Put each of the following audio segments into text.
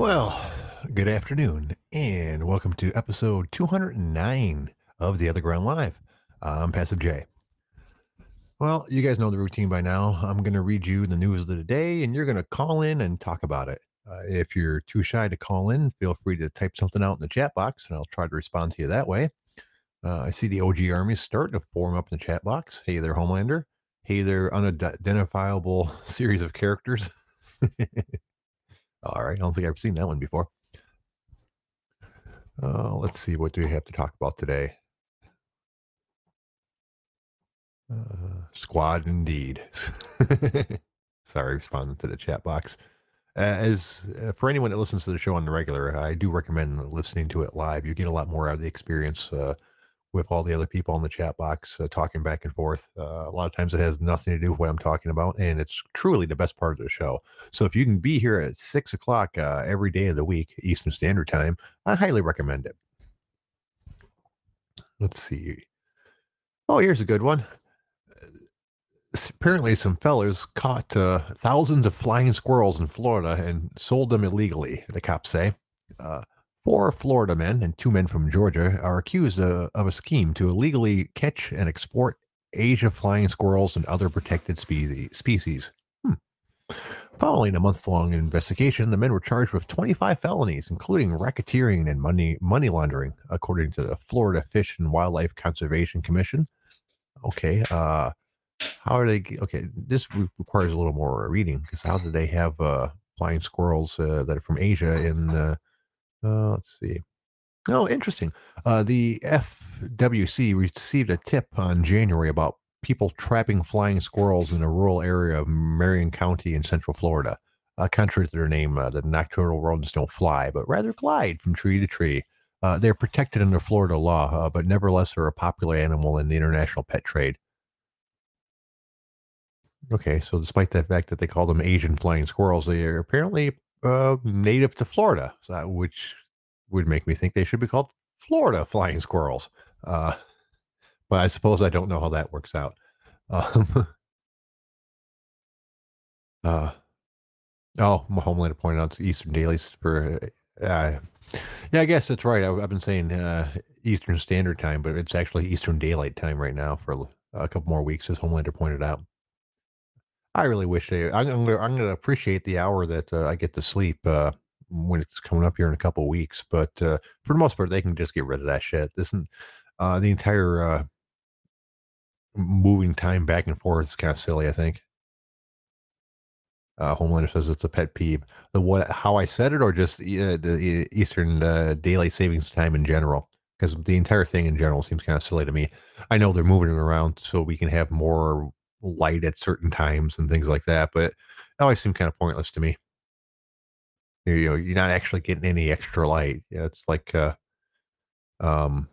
Well, good afternoon, and welcome to episode 209 of The Other Ground Live. I'm Passive J. Well, you guys know the routine by now. I'm going to read you the news of the day, and you're going to call in and talk about it. Uh, if you're too shy to call in, feel free to type something out in the chat box, and I'll try to respond to you that way. Uh, I see the OG army starting to form up in the chat box. Hey there, Homelander. Hey there, unidentifiable series of characters. All right, I don't think I've seen that one before. Uh, let's see, what do we have to talk about today? Uh, squad indeed. Sorry, responding to the chat box. As uh, for anyone that listens to the show on the regular, I do recommend listening to it live. You get a lot more out of the experience uh, with all the other people in the chat box uh, talking back and forth. Uh, a lot of times it has nothing to do with what I'm talking about, and it's truly the best part of the show. So if you can be here at six o'clock uh, every day of the week, Eastern Standard Time, I highly recommend it. Let's see. Oh, here's a good one. Apparently, some fellas caught uh, thousands of flying squirrels in Florida and sold them illegally, the cops say. Uh, Four Florida men and two men from Georgia are accused uh, of a scheme to illegally catch and export Asia flying squirrels and other protected species. Hmm. Following a month-long investigation, the men were charged with 25 felonies, including racketeering and money money laundering, according to the Florida Fish and Wildlife Conservation Commission. Okay, uh, how are they? Okay, this requires a little more reading because how do they have uh, flying squirrels uh, that are from Asia in uh, let's see. Oh, interesting. Uh, the FWC received a tip on January about people trapping flying squirrels in a rural area of Marion County in central Florida. Uh, contrary to their name, uh, the nocturnal rodents don't fly, but rather glide from tree to tree. Uh, they're protected under Florida law, uh, but nevertheless are a popular animal in the international pet trade. Okay, so despite the fact that they call them Asian flying squirrels, they are apparently uh, native to Florida, which would make me think they should be called Florida flying squirrels. Uh, but I suppose I don't know how that works out. Um, uh, oh, my Homelander pointed out it's Eastern dailies for. Uh, yeah, I guess that's right. I, have been saying uh, Eastern Standard Time, but it's actually Eastern Daylight Time right now for a couple more weeks, as Homelander pointed out. I really wish they. I'm gonna. I'm gonna appreciate the hour that uh, I get to sleep uh, when it's coming up here in a couple weeks. But uh, for the most part, they can just get rid of that shit. This is uh, the entire uh, moving time back and forth is kind of silly. I think. Uh, Homelander says it's a pet peeve. The what? How I said it, or just the Eastern uh, daylight savings time in general? Because the entire thing in general seems kind of silly to me. I know they're moving it around so we can have more light at certain times and things like that. But it always seemed kind of pointless to me. You know, you're not actually getting any extra light. Yeah, it's like uh, um,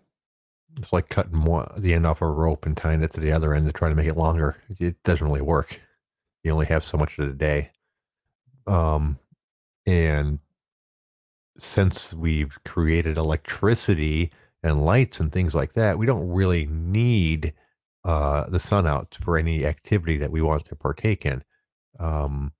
it's like cutting one, the end off a rope and tying it to the other end to try to make it longer. It doesn't really work. You only have so much of the day. Um, and since we've created electricity and lights and things like that, we don't really need uh, the sun out for any activity that we want to partake in. Um,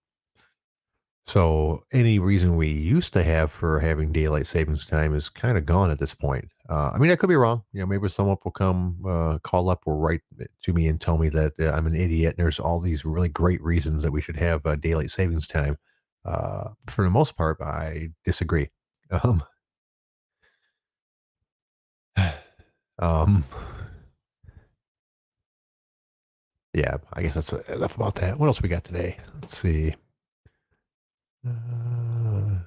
so any reason we used to have for having daylight savings time is kind of gone at this point. Uh, I mean, I could be wrong. You know, maybe someone will come uh, call up or write to me and tell me that uh, I'm an idiot. And there's all these really great reasons that we should have uh, daylight savings time. Uh, for the most part, I disagree. Um, um, yeah, I guess that's enough about that. What else we got today? Let's see. Uh,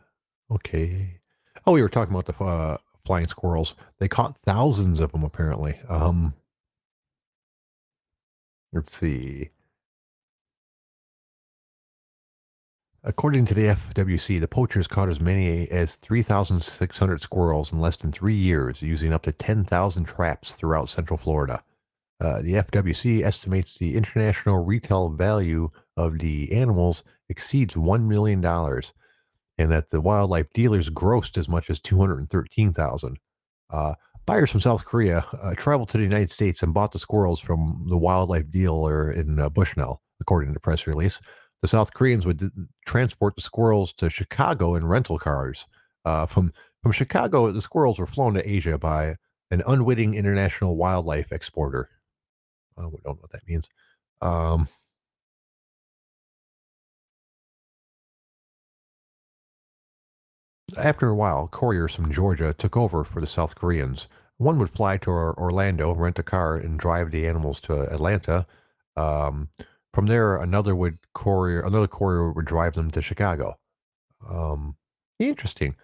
okay. Oh, we were talking about the uh, flying squirrels. They caught thousands of them apparently. Um, let's see. According to the FWC, the poachers caught as many as 3,600 squirrels in less than three years, using up to 10,000 traps throughout Central Florida. Uh, the FWC estimates the international retail value of the animals exceeds $1 million and that the wildlife dealers grossed as much as 213000 uh, Buyers from South Korea uh, traveled to the United States and bought the squirrels from the wildlife dealer in uh, Bushnell, according to the press release. the South Koreans would d- transport the squirrels to Chicago in rental cars. Uh, from from Chicago, the squirrels were flown to Asia by an unwitting international wildlife exporter. I don't know what that means. Um, after a while, couriers from Georgia took over for the South Koreans. One would fly to Orlando, rent a car, and drive the animals to Atlanta. Um, from there, another would courier, another courier would drive them to Chicago. Um, interesting.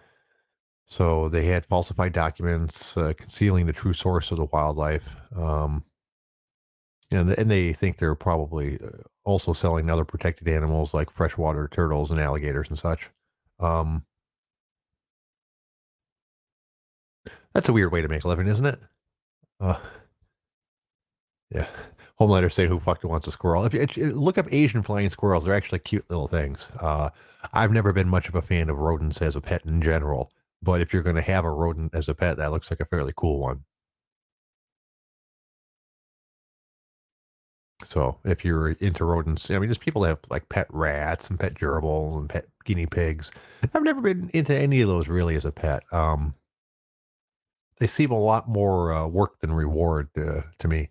So they had falsified documents uh, concealing the true source of the wildlife. Um, and, and they think they're probably uh, also selling other protected animals like freshwater turtles and alligators and such. Um, that's a weird way to make a living, isn't it? Uh, yeah. Homelander saying, "Who fucked wants a squirrel?" If you look up Asian flying squirrels, they're actually cute little things. Uh, I've never been much of a fan of rodents as a pet in general, but if you're going to have a rodent as a pet, that looks like a fairly cool one. So if you're into rodents, I mean, there's people that have like pet rats and pet gerbils and pet guinea pigs. I've never been into any of those really as a pet. Um, they seem a lot more uh, work than reward uh, to me.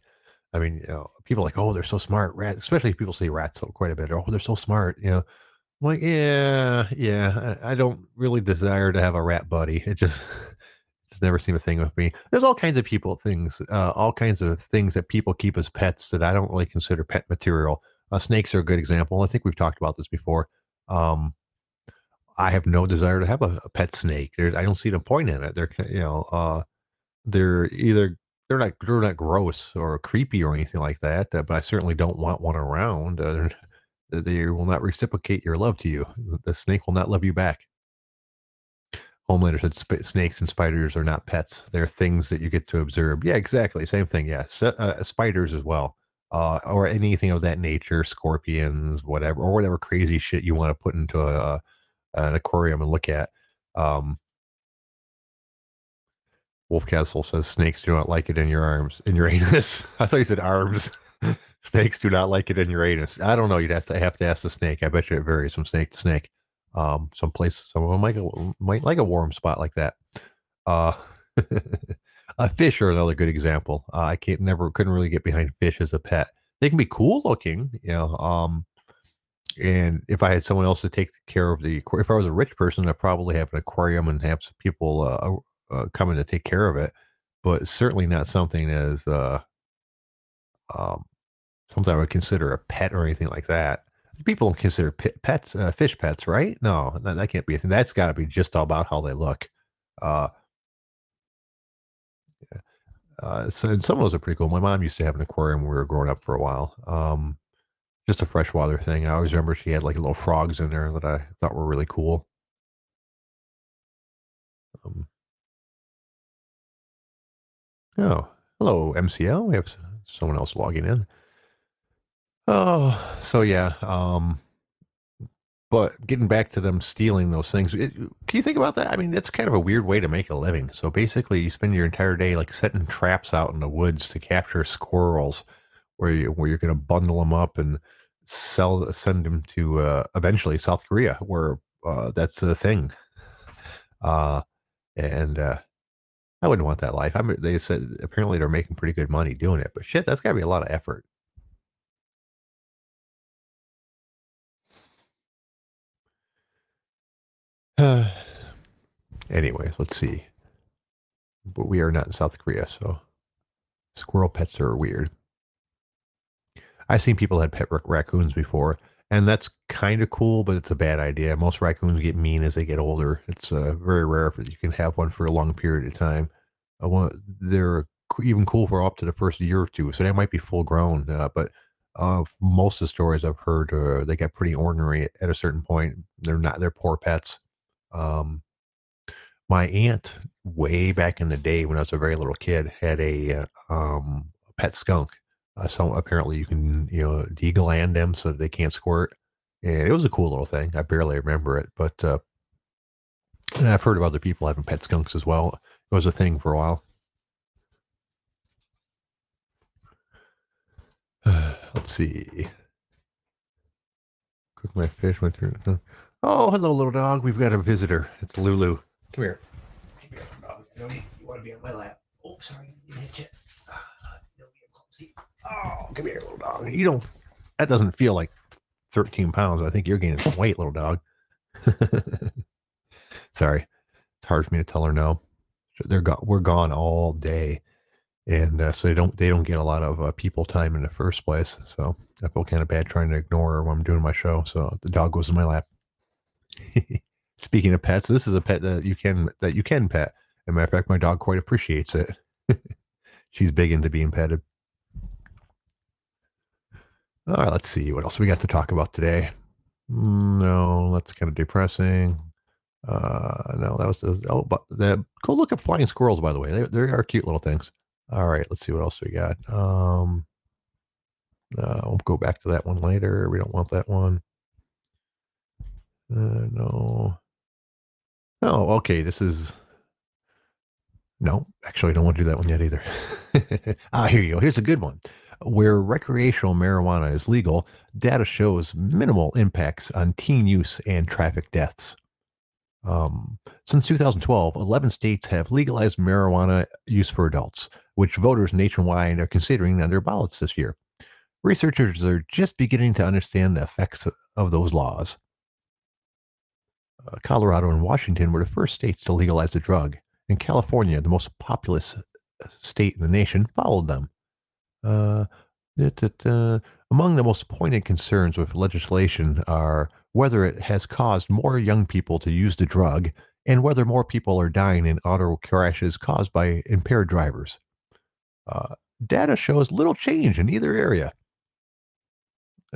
I mean, you know, people like, oh, they're so smart. Rats, especially people say rats quite a bit. Oh, they're so smart. You know, I'm like, yeah, yeah. I, I don't really desire to have a rat buddy. It just never seemed a thing with me. There's all kinds of people things, uh, all kinds of things that people keep as pets that I don't really consider pet material. Uh, snakes are a good example. I think we've talked about this before. Um, I have no desire to have a, a pet snake. There, I don't see the point in it. They're, you know, uh, they're either they're not they're not gross or creepy or anything like that, uh, but I certainly don't want one around. Uh, they will not reciprocate your love to you. The snake will not love you back. Homelander said snakes and spiders are not pets; they're things that you get to observe. Yeah, exactly, same thing. Yeah, uh, spiders as well, uh, or anything of that nature, scorpions, whatever, or whatever crazy shit you want to put into a, an aquarium and look at. Um, Wolfcastle says snakes do not like it in your arms, in your anus. I thought you said arms. snakes do not like it in your anus. I don't know. You'd have to have to ask the snake. I bet you it varies from snake to snake. Um, some place, some of them might, might like a warm spot like that. Uh, a fish are another good example. Uh, I can't never couldn't really get behind fish as a pet. They can be cool looking, you know. Um, and if I had someone else to take care of the, if I was a rich person, I'd probably have an aquarium and have some people uh, uh, coming to take care of it, but certainly not something as uh, um, something I would consider a pet or anything like that. People don't consider pets uh, fish pets, right? No, that, that, can't be a thing. That's got to be just all about how they look. Uh, uh, so and some of those are pretty cool. My mom used to have an aquarium when we were growing up for a while. Um, just a freshwater thing. I always remember she had like little frogs in there that I thought were really cool. Um, Oh, hello, MCL. We have someone else logging in. Oh, so yeah. Um, but getting back to them stealing those things, it, can you think about that? I mean, that's kind of a weird way to make a living. So basically, you spend your entire day like setting traps out in the woods to capture squirrels, where you where you're going to bundle them up and sell send them to uh, eventually South Korea, where uh, that's the thing. Uh, and uh, I wouldn't want that life. I mean, they said apparently they're making pretty good money doing it, but shit, that's got to be a lot of effort. Anyways, let's see. But we are not in South Korea, so squirrel pets are weird. I've seen people had pet raccoons before, and that's kind of cool, but it's a bad idea. Most raccoons get mean as they get older. It's uh, very rare that you can have one for a long period of time. I want they're even cool for up to the first year or two, so they might be full grown. Uh, but uh, most of the stories I've heard, uh, they get pretty ornery at a certain point. They're not they're poor pets. Um, my aunt, way back in the day when I was a very little kid, had a uh, um, pet skunk. Uh, so apparently you can you know degland them so that they can't squirt, and it was a cool little thing. I barely remember it, but uh, and I've heard of other people having pet skunks as well. It was a thing for a while. Let's see. cook my fish. My turn. Oh, hello, little dog. We've got a visitor. It's Lulu. Come here. Come here. No, you, want to be on my lap. Oh, sorry. You hit you. Ah, no, you're clumsy. Oh, come here, little dog. You don't. That doesn't feel like 13 pounds. I think you're gaining some weight, little dog. sorry. It's hard for me to tell her no. They're gone. We're gone all day and uh, so they don't they don't get a lot of uh, people time in the first place. So I feel kind of bad trying to ignore her when I'm doing my show. So the dog goes in my lap. Speaking of pets, this is a pet that you can that you can pet. As a matter of fact, my dog quite appreciates it. She's big into being petted. All right, let's see what else we got to talk about today. No, that's kind of depressing. Uh, no, that was oh, but the, go look at flying squirrels. By the way, they they are cute little things. All right, let's see what else we got. Um, uh, we'll go back to that one later. We don't want that one. Uh, no. Oh, okay. This is. No, actually, I don't want to do that one yet either. ah, here you go. Here's a good one. Where recreational marijuana is legal, data shows minimal impacts on teen use and traffic deaths. Um, since 2012, 11 states have legalized marijuana use for adults, which voters nationwide are considering on their ballots this year. Researchers are just beginning to understand the effects of those laws. Uh, Colorado and Washington were the first states to legalize the drug, and California, the most populous uh, state in the nation, followed them. Uh, among the most pointed concerns with legislation are whether it has caused more young people to use the drug, and whether more people are dying in auto crashes caused by impaired drivers. Uh, data shows little change in either area.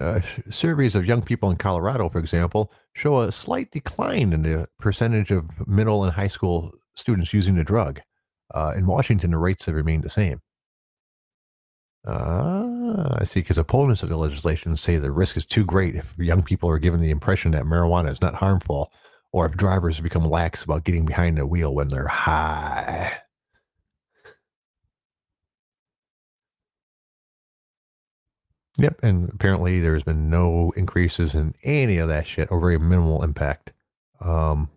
Uh, surveys of young people in Colorado, for example, show a slight decline in the percentage of middle and high school students using the drug. Uh, in Washington, the rates have remained the same. Ah, I see. Because opponents of the legislation say the risk is too great if young people are given the impression that marijuana is not harmful, or if drivers become lax about getting behind the wheel when they're high. Yep, and apparently there's been no increases in any of that shit, or very minimal impact. Um,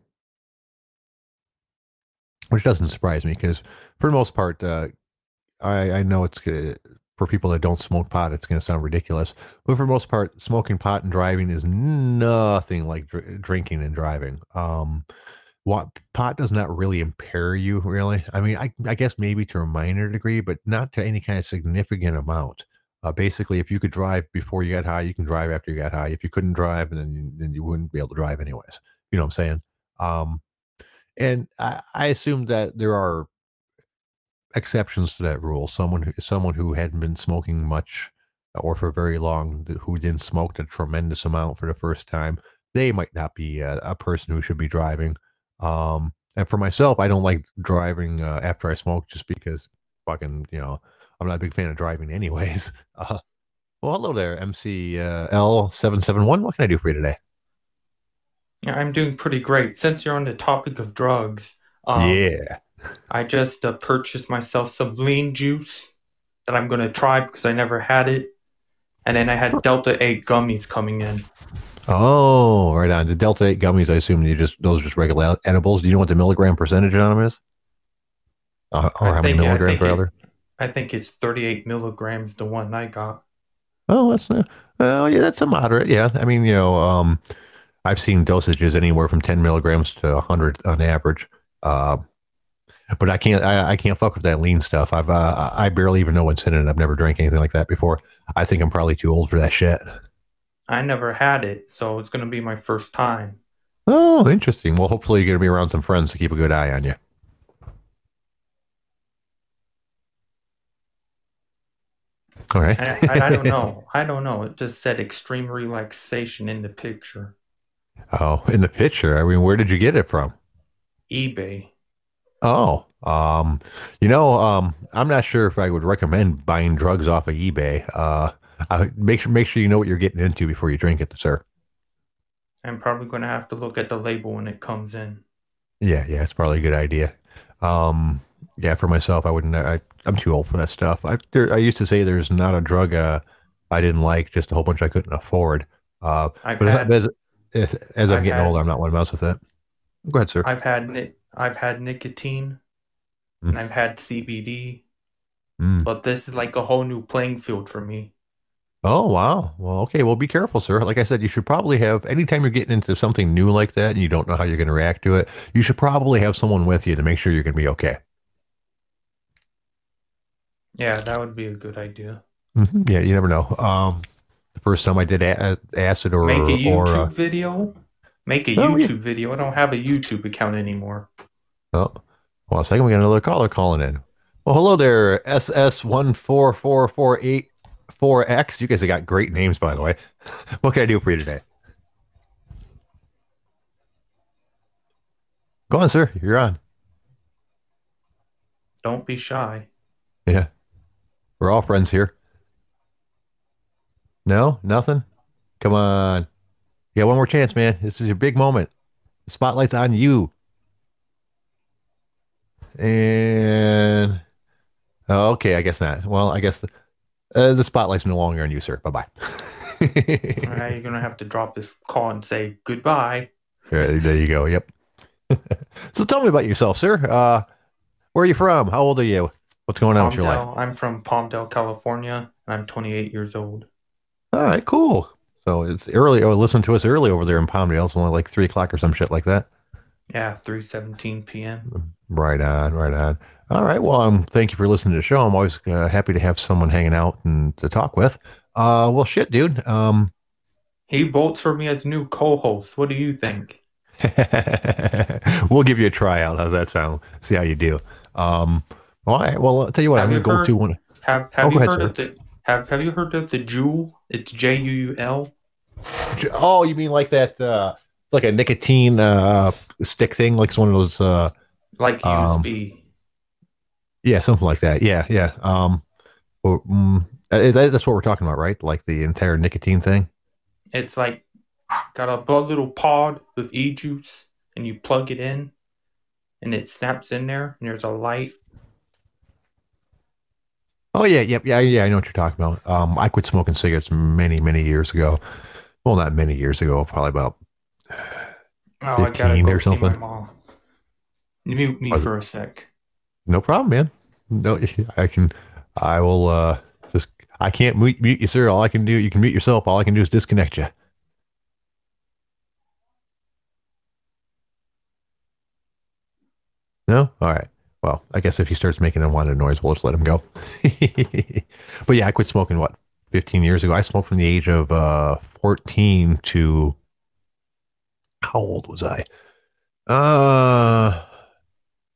which doesn't surprise me because, for the most part, uh, I, I know it's good for people that don't smoke pot, it's going to sound ridiculous. But for most part, smoking pot and driving is nothing like dr- drinking and driving. Um, what pot does not really impair you, really. I mean, I, I guess maybe to a minor degree, but not to any kind of significant amount. Uh, basically, if you could drive before you got high, you can drive after you got high. If you couldn't drive, then you, then you wouldn't be able to drive anyways. You know what I'm saying? Um, and I, I assume that there are exceptions to that rule. Someone who someone who hadn't been smoking much or for very long, who didn't smoke a tremendous amount for the first time, they might not be a, a person who should be driving. Um, and for myself, I don't like driving uh, after I smoke just because fucking you know I'm not a big fan of driving anyways. Uh, well, hello there, MCL uh, seven seven one. What can I do for you today? Yeah, I'm doing pretty great. Since you're on the topic of drugs, um, yeah, I just uh, purchased myself some lean juice that I'm going to try because I never had it. And then I had Delta 8 gummies coming in. Oh, right on. The Delta 8 gummies, I assume you just those are just regular edibles. Do you know what the milligram percentage on them is? Uh, or I how many milligrams per other? I think it's 38 milligrams, the one I got. Oh, that's uh, oh yeah, that's a moderate. Yeah, I mean, you know, um, I've seen dosages anywhere from 10 milligrams to 100 on average. Uh, but I can't I, I, can't fuck with that lean stuff. I've uh, I barely even know what's in it. I've never drank anything like that before. I think I'm probably too old for that shit. I never had it, so it's gonna be my first time. Oh, interesting. Well, hopefully you're gonna be around some friends to keep a good eye on you. All right. I, I, I don't know. I don't know. It just said extreme relaxation in the picture. Oh, in the picture. I mean, where did you get it from? eBay. Oh, um, you know, um, I'm not sure if I would recommend buying drugs off of eBay. Uh, uh, make sure make sure you know what you're getting into before you drink it, sir. I'm probably going to have to look at the label when it comes in. Yeah, yeah, it's probably a good idea. Um, yeah, for myself, I wouldn't. I, I'm too old for that stuff. I there, I used to say there's not a drug uh, I didn't like, just a whole bunch I couldn't afford. Uh, I've but had as, as I'm I've getting had- older, I'm not one to mess with it. Go ahead, sir. I've had I've had nicotine Mm. and I've had CBD, Mm. but this is like a whole new playing field for me. Oh wow. Well, okay. Well, be careful, sir. Like I said, you should probably have anytime you're getting into something new like that and you don't know how you're going to react to it. You should probably have someone with you to make sure you're going to be okay. Yeah, that would be a good idea. hmm Yeah, you never know. Um, the first time I did a- acid or Make a YouTube or uh, video. Make a Oh, yeah. YouTube video. I don't have a YouTube account anymore. oh, well, a second we got another caller calling in. Well, hello there, SS one four four four eight four X. You guys have got great names, by the way. What can I do for you today? Go on, sir. You're on. Don't be shy. Yeah. We're all friends here. No? Nothing? Come on. You got one more chance, man. This is your big moment. The spotlight's on you. And oh, okay, I guess not. Well, I guess the, uh, the spotlight's no longer on you, sir. Bye bye. All right, you're gonna have to drop this call and say goodbye. there you go. Yep. so tell me about yourself, sir. Uh, where are you from? How old are you? What's going on with your life? I'm from Palmdale, California, and I'm 28 years old. All right, cool. So it's early. Oh, listen to us early over there in Palmdale. It's only like three o'clock or some shit like that. Yeah, 3:17 p.m. Right on, right on. All right. Well, um, thank you for listening to the show. I'm always uh, happy to have someone hanging out and to talk with. Uh, well, shit, dude. Um, He votes for me as new co-host. What do you think? we'll give you a tryout. How's that sound? See how you do. Um, all right. Well, I'll tell you what. Have I'm you gonna go to one. Have Have Oh, you heard of the Have Have you heard of the Juul? It's J U U L. Oh, you mean like that? Uh, like a nicotine uh stick thing? Like it's one of those. Uh, Like Um, USB. Yeah, something like that. Yeah, yeah. Um, well, mm, uh, that, that's what we're talking about, right? Like the entire nicotine thing. It's like got a little pod with e juice, and you plug it in, and it snaps in there, and there's a light. Oh yeah, yep, yeah, yeah. I know what you're talking about. Um, I quit smoking cigarettes many, many years ago. Well, not many years ago, probably about. Oh, I 15 go or something. Mute me Oh, for a sec. No problem, man. No, I can. I will. uh Just. I can't mute, mute you, sir. All I can do, you can mute yourself. All I can do is disconnect you. No? All right. Well, I guess if he starts making unwanted noise, we'll just let him go. but yeah, I quit smoking, what, 15 years ago? I smoked from the age of uh, 14 to. How old was I? Uh,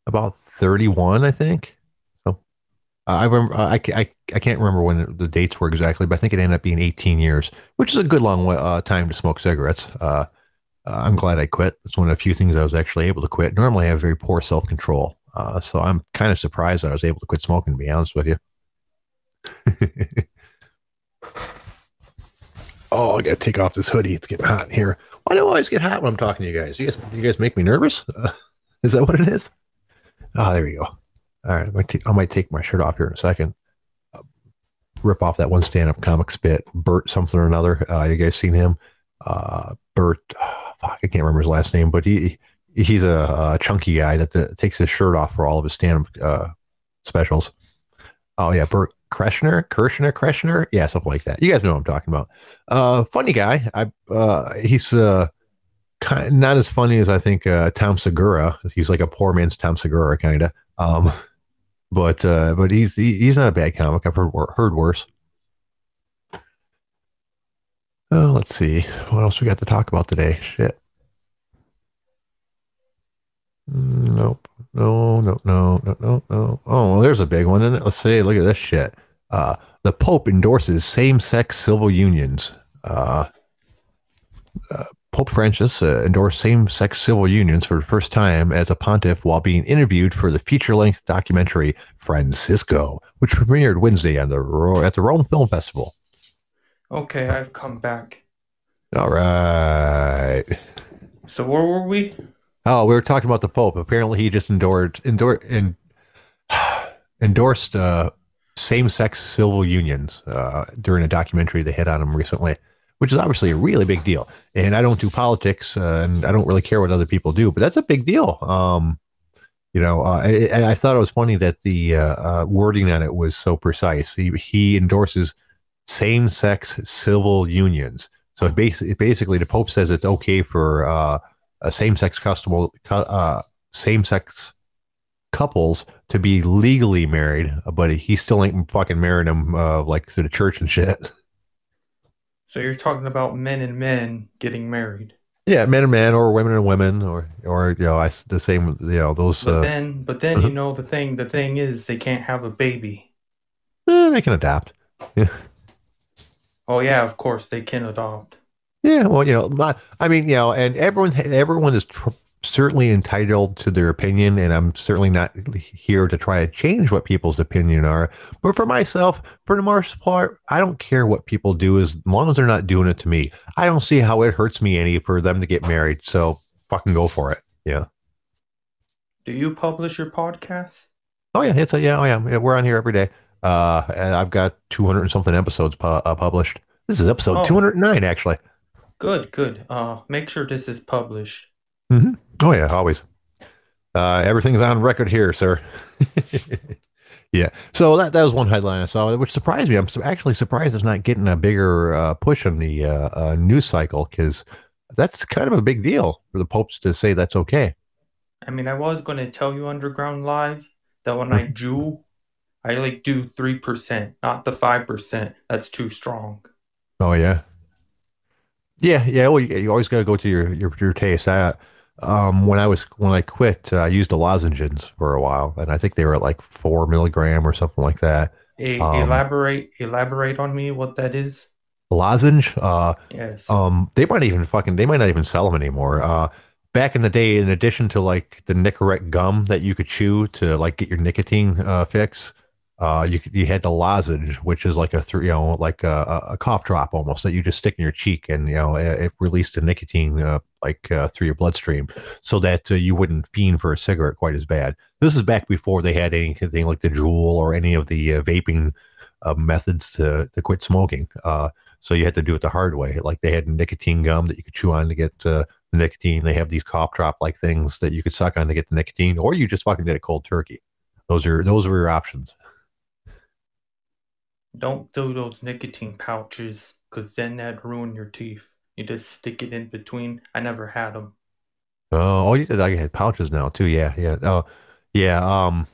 about 31, I think. So I remember, I, I, I can't remember when the dates were exactly, but I think it ended up being 18 years, which is a good long uh, time to smoke cigarettes. Uh, uh, I'm glad I quit. It's one of the few things I was actually able to quit. Normally, I have very poor self control. Uh, so I'm kind of surprised that I was able to quit smoking, to be honest with you. oh, I got to take off this hoodie. It's getting hot in here. Why do I always get hot when I'm talking to you guys? You guys, you guys make me nervous? Uh, is that what it is? Oh, there you go. All right. I might, ta- I might take my shirt off here in a second. Uh, rip off that one stand up comic spit, Bert something or another. Uh, you guys seen him? Uh, Bert, fuck, I can't remember his last name, but he he's a, a chunky guy that uh, takes his shirt off for all of his stand uh, specials. Oh, yeah. Bert Kreschner, Kirschner, Kreschner. Yeah, something like that. You guys know what I'm talking about. Uh, funny guy. I uh, he's uh, kind not as funny as I think uh, Tom Segura. He's like a poor man's Tom Segura, kind of. Um, but uh, but he's he, he's not a bad comic. I've heard heard worse. Oh, let's see what else we got to talk about today. Shit. Nope. No, no, no, no, no, no. Oh, well, there's a big one? Let's see. Look at this shit. Uh, the Pope endorses same-sex civil unions. Uh, uh, Pope Francis uh, endorsed same-sex civil unions for the first time as a pontiff while being interviewed for the feature-length documentary Francisco, which premiered Wednesday on the Ro- at the Rome Film Festival. Okay, I've come back. All right. So where were we? Oh, we were talking about the Pope. Apparently, he just endorsed endor- en- endorsed uh, same-sex civil unions uh, during a documentary they hit on him recently, which is obviously a really big deal. And I don't do politics, uh, and I don't really care what other people do, but that's a big deal. Um, you know, uh, and I thought it was funny that the uh, uh, wording on it was so precise. He, he endorses same-sex civil unions. So basically, basically, the Pope says it's okay for uh, a same-sex customer, uh, same-sex couples to be legally married, but he still ain't fucking marrying them uh, like through the church and shit. So you're talking about men and men getting married. Yeah, men and men, or women and women, or or you know, I the same. You know, those. But uh, then, but then uh-huh. you know the thing. The thing is, they can't have a baby. eh, they can adopt. Yeah. Oh yeah, of course they can adopt. Yeah, well, you know, my, I mean, you know, and everyone, everyone is tr- certainly entitled to their opinion, and I'm certainly not here to try to change what people's opinion are. But for myself, for the most part, I don't care what people do as long as they're not doing it to me. I don't see how it hurts me any for them to get married. So fucking go for it. Yeah. Do you publish your podcast? Oh yeah, it's a yeah. Oh yeah, yeah, we're on here every day. Uh, and I've got 200 and something episodes pu- uh, published. This is episode Oh. 209, actually. Good, good. Uh, make sure this is published. Mm-hmm. Oh yeah, always. Uh, everything's on record here, sir. yeah. So that that was one headline I saw, which surprised me. I'm actually surprised it's not getting a bigger uh, push on the uh, uh, news cycle because that's kind of a big deal for the popes to say that's okay. I mean, I was going to tell you underground live that when I do, I like do three percent, not the five percent. That's too strong. Oh yeah. Yeah, yeah. Well, you, you always got to go to your your, your taste. I, um, when I was when I quit, uh, I used the lozenges for a while, and I think they were at like four milligram or something like that. E- Um, elaborate, elaborate on me what that is. Lozenge. Uh, Yes. um, they might even fucking they might not even sell them anymore. Uh, back in the day, in addition to like the Nicorette gum that you could chew to like get your nicotine uh, fix, uh, you you had the lozenge, which is like a thr you know like a, a cough drop almost that you just stick in your cheek, and you know it, it released the nicotine uh, like uh, through your bloodstream, so that uh, you wouldn't fiend for a cigarette quite as bad. This is back before they had anything like the Juul or any of the uh, vaping uh, methods to to quit smoking. So you had to do it the hard way. Like they had nicotine gum that you could chew on to get the nicotine. They have these cough drop like things that you could suck on to get the nicotine, or you just fucking did a cold turkey. Those are those were your options. Don't do those nicotine pouches, cause then that'd ruin your teeth. You just stick it in between. I never had them. Oh, oh, you did. I had pouches now too. Yeah, yeah. Oh, yeah. Um,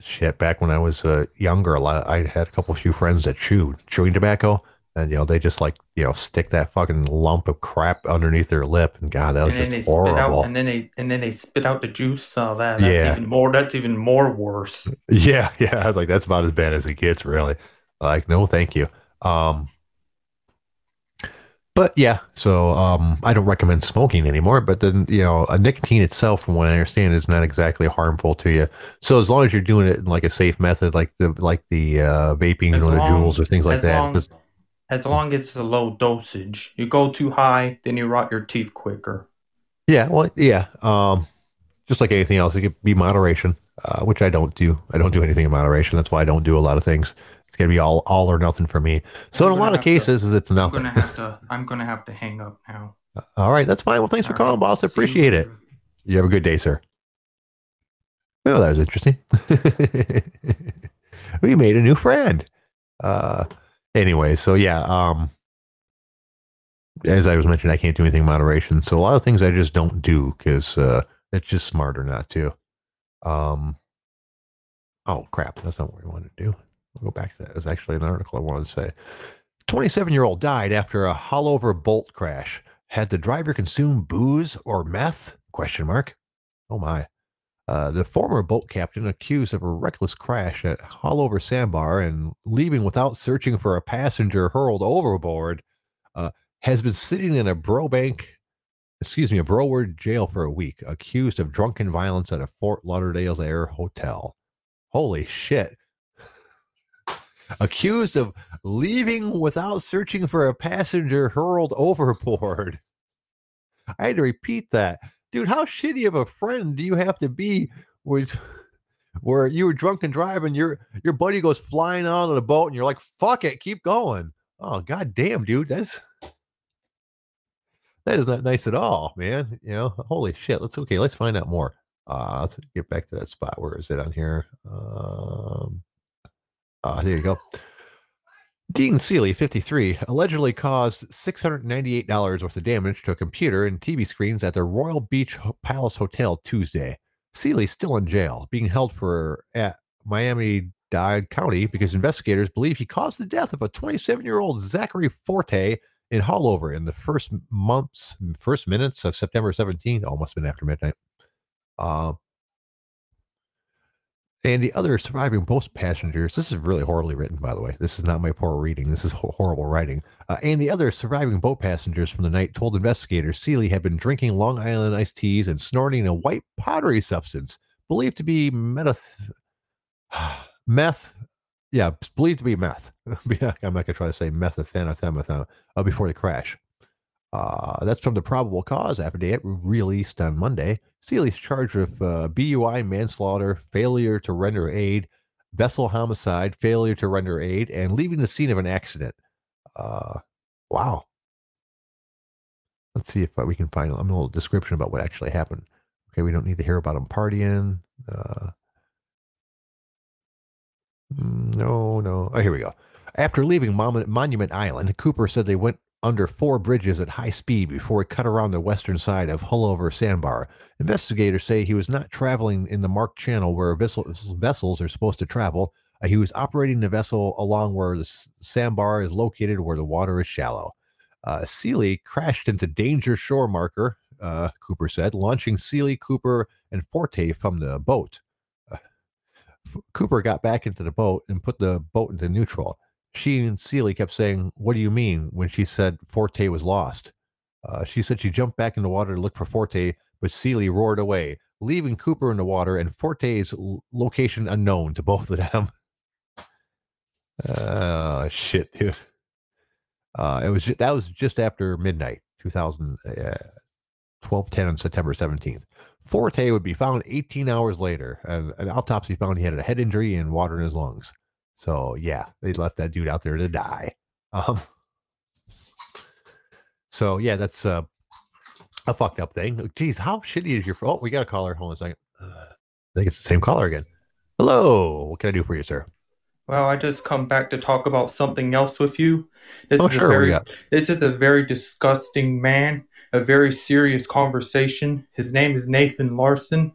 shit. Back when I was uh, younger, a lot. I had a couple few friends that chewed chewing tobacco, and you know they just like you know stick that fucking lump of crap underneath their lip, and God, that was and just spit out, horrible. and then they and then they spit out the juice. Oh, that that's Yeah. even more. That's even more worse. Yeah, yeah. I was like, that's about as bad as it gets, really. Like, no, thank you. Um, but yeah, so um, I don't recommend smoking anymore. But then, you know, a nicotine itself, from what I understand, is not exactly harmful to you. So as long as you're doing it in like a safe method, like the like the uh, vaping As or the long- Juuls or things like as that. long- As long as it's a low dosage. You go too high, then you rot your teeth quicker. yeah, well, yeah. Um, just like anything else, it could be moderation, uh, which I don't do. I don't do anything in moderation. That's why I don't do a lot of things. It's gonna be all all or nothing for me. So I'm in a lot of to- cases, is it's I'm nothing. gonna have to. I'm gonna have to hang up now. All right, that's fine. Well, thanks for calling, right. boss. I appreciate you it. You have a good day, sir. Oh, that was interesting. we made a new friend. Uh, anyway, so yeah. Um, as I was mentioning, I can't do anything in moderation. So a lot of things I just don't do because uh, it's just smarter not to. Um, oh crap, that's not what we wanted to do. We'll go back to that. It was actually an article I wanted to say. 27 year old died after a Haulover bolt crash. Had the driver consumed booze or meth? Question mark. Oh my. Uh, the former boat captain accused of a reckless crash at Haulover Sandbar and leaving without searching for a passenger hurled overboard uh, has been sitting in a Brobank, excuse me, a Broward jail for a week, accused of drunken violence at a Fort Lauderdale's Air hotel. Holy shit. Accused of leaving without searching for a passenger hurled overboard. I had to repeat that. Dude, how shitty of a friend do you have to be with where you were drunk and driving, your your buddy goes flying out of the boat and you're like, fuck it, keep going. Oh god damn, dude. That's that is not nice at all, man. You know, holy shit. Let's okay. Let's find out more. Uh, let's get back to that spot. Where is it on here? Um, uh, there you go. Dean Seeley, 53, allegedly caused $698 worth of damage to a computer and TV screens at the Royal Beach Palace Hotel Tuesday. Seeley still in jail, being held for at Miami Dade County because investigators believe he caused the death of a 27 year old Zachary Forte in Haulover in the first months, first minutes of September 17th. Almost been after midnight. Uh, and the other surviving boat passengers, this is really horribly written, by the way. This is not my poor reading. This is horrible writing. Uh, and the other surviving boat passengers from the night told investigators Seeley had been drinking Long Island iced teas and snorting a white powdery substance believed to be meth. meth. Yeah, believed to be meth. I'm not going to try to say methamphetamine uh, before the crash. Uh, that's from the probable cause affidavit released on Monday. Seeley's charged with uh, BUI, manslaughter, failure to render aid, vessel homicide, failure to render aid, and leaving the scene of an accident. Uh, wow. Let's see if uh, we can find a little description about what actually happened. Okay, we don't need to hear about him partying. Uh, mm, no, no. Oh, here we go. After leaving Monument Island, Cooper said they went under four bridges at high speed before he cut around the western side of Haulover Sandbar. Investigators say he was not traveling in the marked channel where vessels, are supposed to travel. Uh, he was operating the vessel along where the sandbar is located, where the water is shallow. Uh, Seeley crashed into danger shore marker, uh, Cooper said, launching Seeley, Cooper, and Forte from the boat. Uh, Cooper got back into the boat and put the boat into neutral she and Seeley kept saying, What do you mean? when she said Forte was lost. Uh, she said she jumped back in the water to look for Forte, but Seeley roared away, leaving Cooper in the water and Forte's location unknown to both of them. Oh, shit, dude. Uh, it was just, that was just after midnight, 2000, uh, 12 10 on September 17th. Forte would be found 18 hours later, and an autopsy found he had a head injury and water in his lungs. So yeah, they left that dude out there to die. Um, so yeah, that's uh, a fucked up thing. Geez, how shitty is your? Oh, we got a caller. Hold on a second. Uh, I think it's the same caller again. Hello, what can I do for you, sir? Well, I just come back to talk about something else with you. This oh, is sure. A very, this is a very disgusting man. A very serious conversation. His name is Nathan Larson,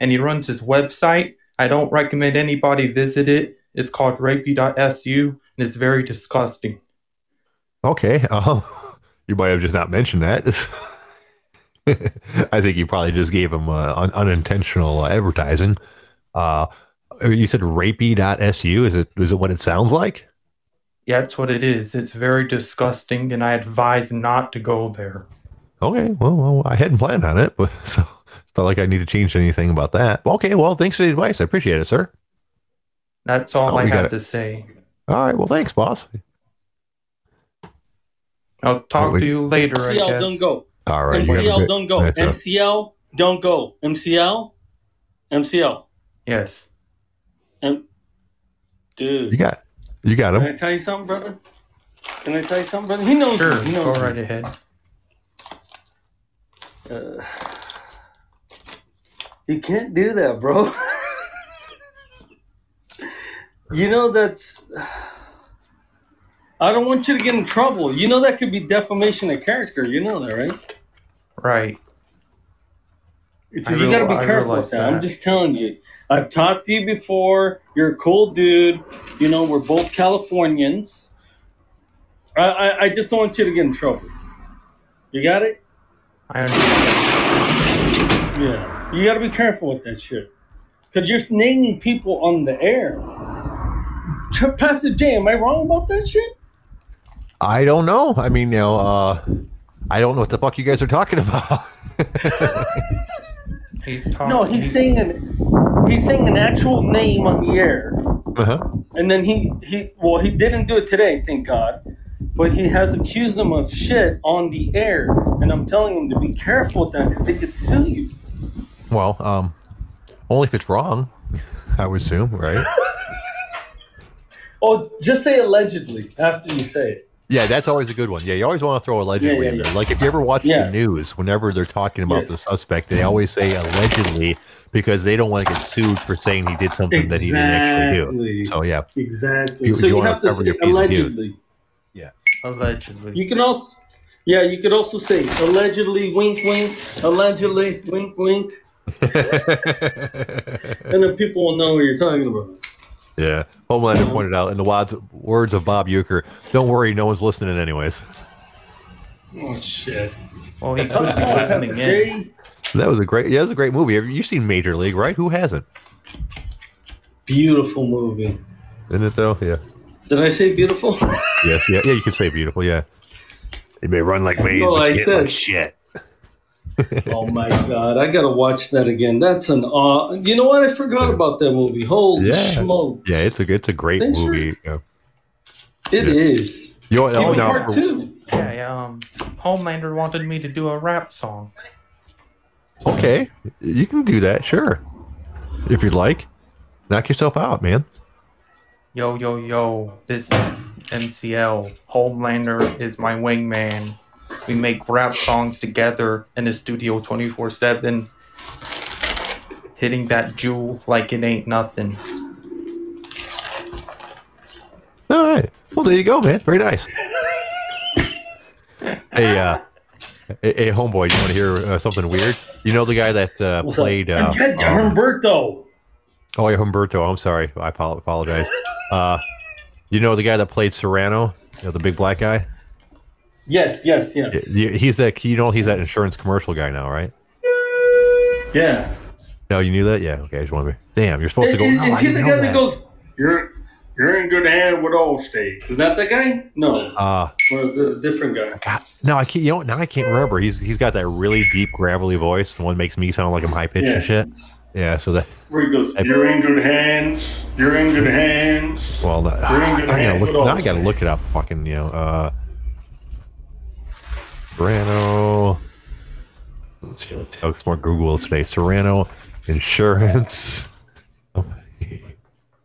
and he runs his website. I don't recommend anybody visit it. It's called rapey.su and it's very disgusting. Okay. Uh, you might have just not mentioned that. I think you probably just gave him uh, un- unintentional uh, advertising. Uh, you said rapey.su. Is it is it what it sounds like? Yeah, it's what it is. It's very disgusting, and I advise not to go there. Okay, well, well I hadn't planned on it, but so it's not like I need to change anything about that. Okay, well, thanks for the advice. I appreciate it, sir. That's all oh, I have to say. All right. Well, thanks, boss. I'll talk to you later. MCL, don't go. All right. MCL, don't go. MCL, don't go. MCL, MCL. Yes. M- Dude. You got, you got him. Can I tell you something, brother? Can I tell you something, brother? He knows. Sure. Me. He knows go me. right ahead. Uh, you can't do that, bro. You know that's. I don't want you to get in trouble. You know that could be defamation of character. You know that, right? Right. So you got to be careful with that. that. I'm just telling you. I've talked to you before. You're a cool dude. You know we're both Californians. I, I, I just don't want you to get in trouble. You got it? I understand. Yeah. You got to be careful with that shit. Because you're naming people on the air. Pastor J, am I wrong about that shit? I don't know. I mean, you know, uh, I don't know what the fuck you guys are talking about. he's talking, no, he's saying an he's saying an actual name on the air, uh-huh. and then he he well he didn't do it today, thank God, but he has accused them of shit on the air, and I'm telling him to be careful with that because they could sue you. Well, um, only if it's wrong, I would assume, right? Oh, just say allegedly after you say it. Yeah, that's always a good one. Yeah, you always want to throw allegedly yeah, yeah, in there. Like if you ever watch the news, whenever they're talking about yes. the suspect, they always say allegedly because they don't want to get sued for saying he did something exactly. that he didn't actually do. So yeah, exactly. You, so you, you have to say allegedly. Yeah, allegedly. You can also, yeah, you could also say allegedly, wink, wink, allegedly, wink, wink. and then people will know what you're talking about. Yeah, Homelander pointed out in the words of Bob Uecker, "Don't worry, no one's listening anyways." Oh shit! Oh, he could be listening in. That was a great. Yeah, it was a great movie. You've seen Major League, right? Who hasn't? Beautiful movie. Isn't it though? Yeah. Did I say beautiful? yes. Yeah. Yeah. You could say beautiful. Yeah. It may run like maze, no, but I you said, like shit. Oh my god, I gotta watch that again. That's an aw. Uh, you know what? I forgot about that movie. Holy yeah. smokes! Yeah, it's a it's a great Thanks movie. For, yeah. It yeah. is. You know, oh, now, part two. Yeah, yeah. Um, Homelander wanted me to do a rap song. Okay, you can do that, sure. If you'd like, knock yourself out, man. Yo, yo, yo! This is MCL. Homelander is my wingman. We make rap songs together in the studio 24 7, hitting that Juul like it ain't nothing. All right. Well, there you go, man. Very nice. hey, uh, hey, hey, homeboy, do you want to hear uh, something weird? You know the guy that uh, played uh, um, Humberto. Oh, yeah, Humberto. I'm sorry. I apologize. Uh, you know the guy that played Cerrano, you know, the big black guy. Yes, yes, yes. He's that. You know, he's that insurance commercial guy now, right? Yeah. No, you knew that. Yeah. Okay. I just want to. Be, damn, you're supposed is, to go. Is, is he the guy that. that goes? You're you're in good hand with Allstate. Is that the guy? No. Uh or is it a different guy? God, no, I can't. You know, now I can't remember. He's he's got that really deep, gravelly voice. The one makes me sound like I'm high pitched yeah. and shit. Yeah, so that where he goes, you're in good hands. You're in good hands. Well, you're in good I hands. Look, now I gotta look it up. Fucking, you know, uh, Serrano. Let's see. Let's see. more Google today. Serrano Insurance.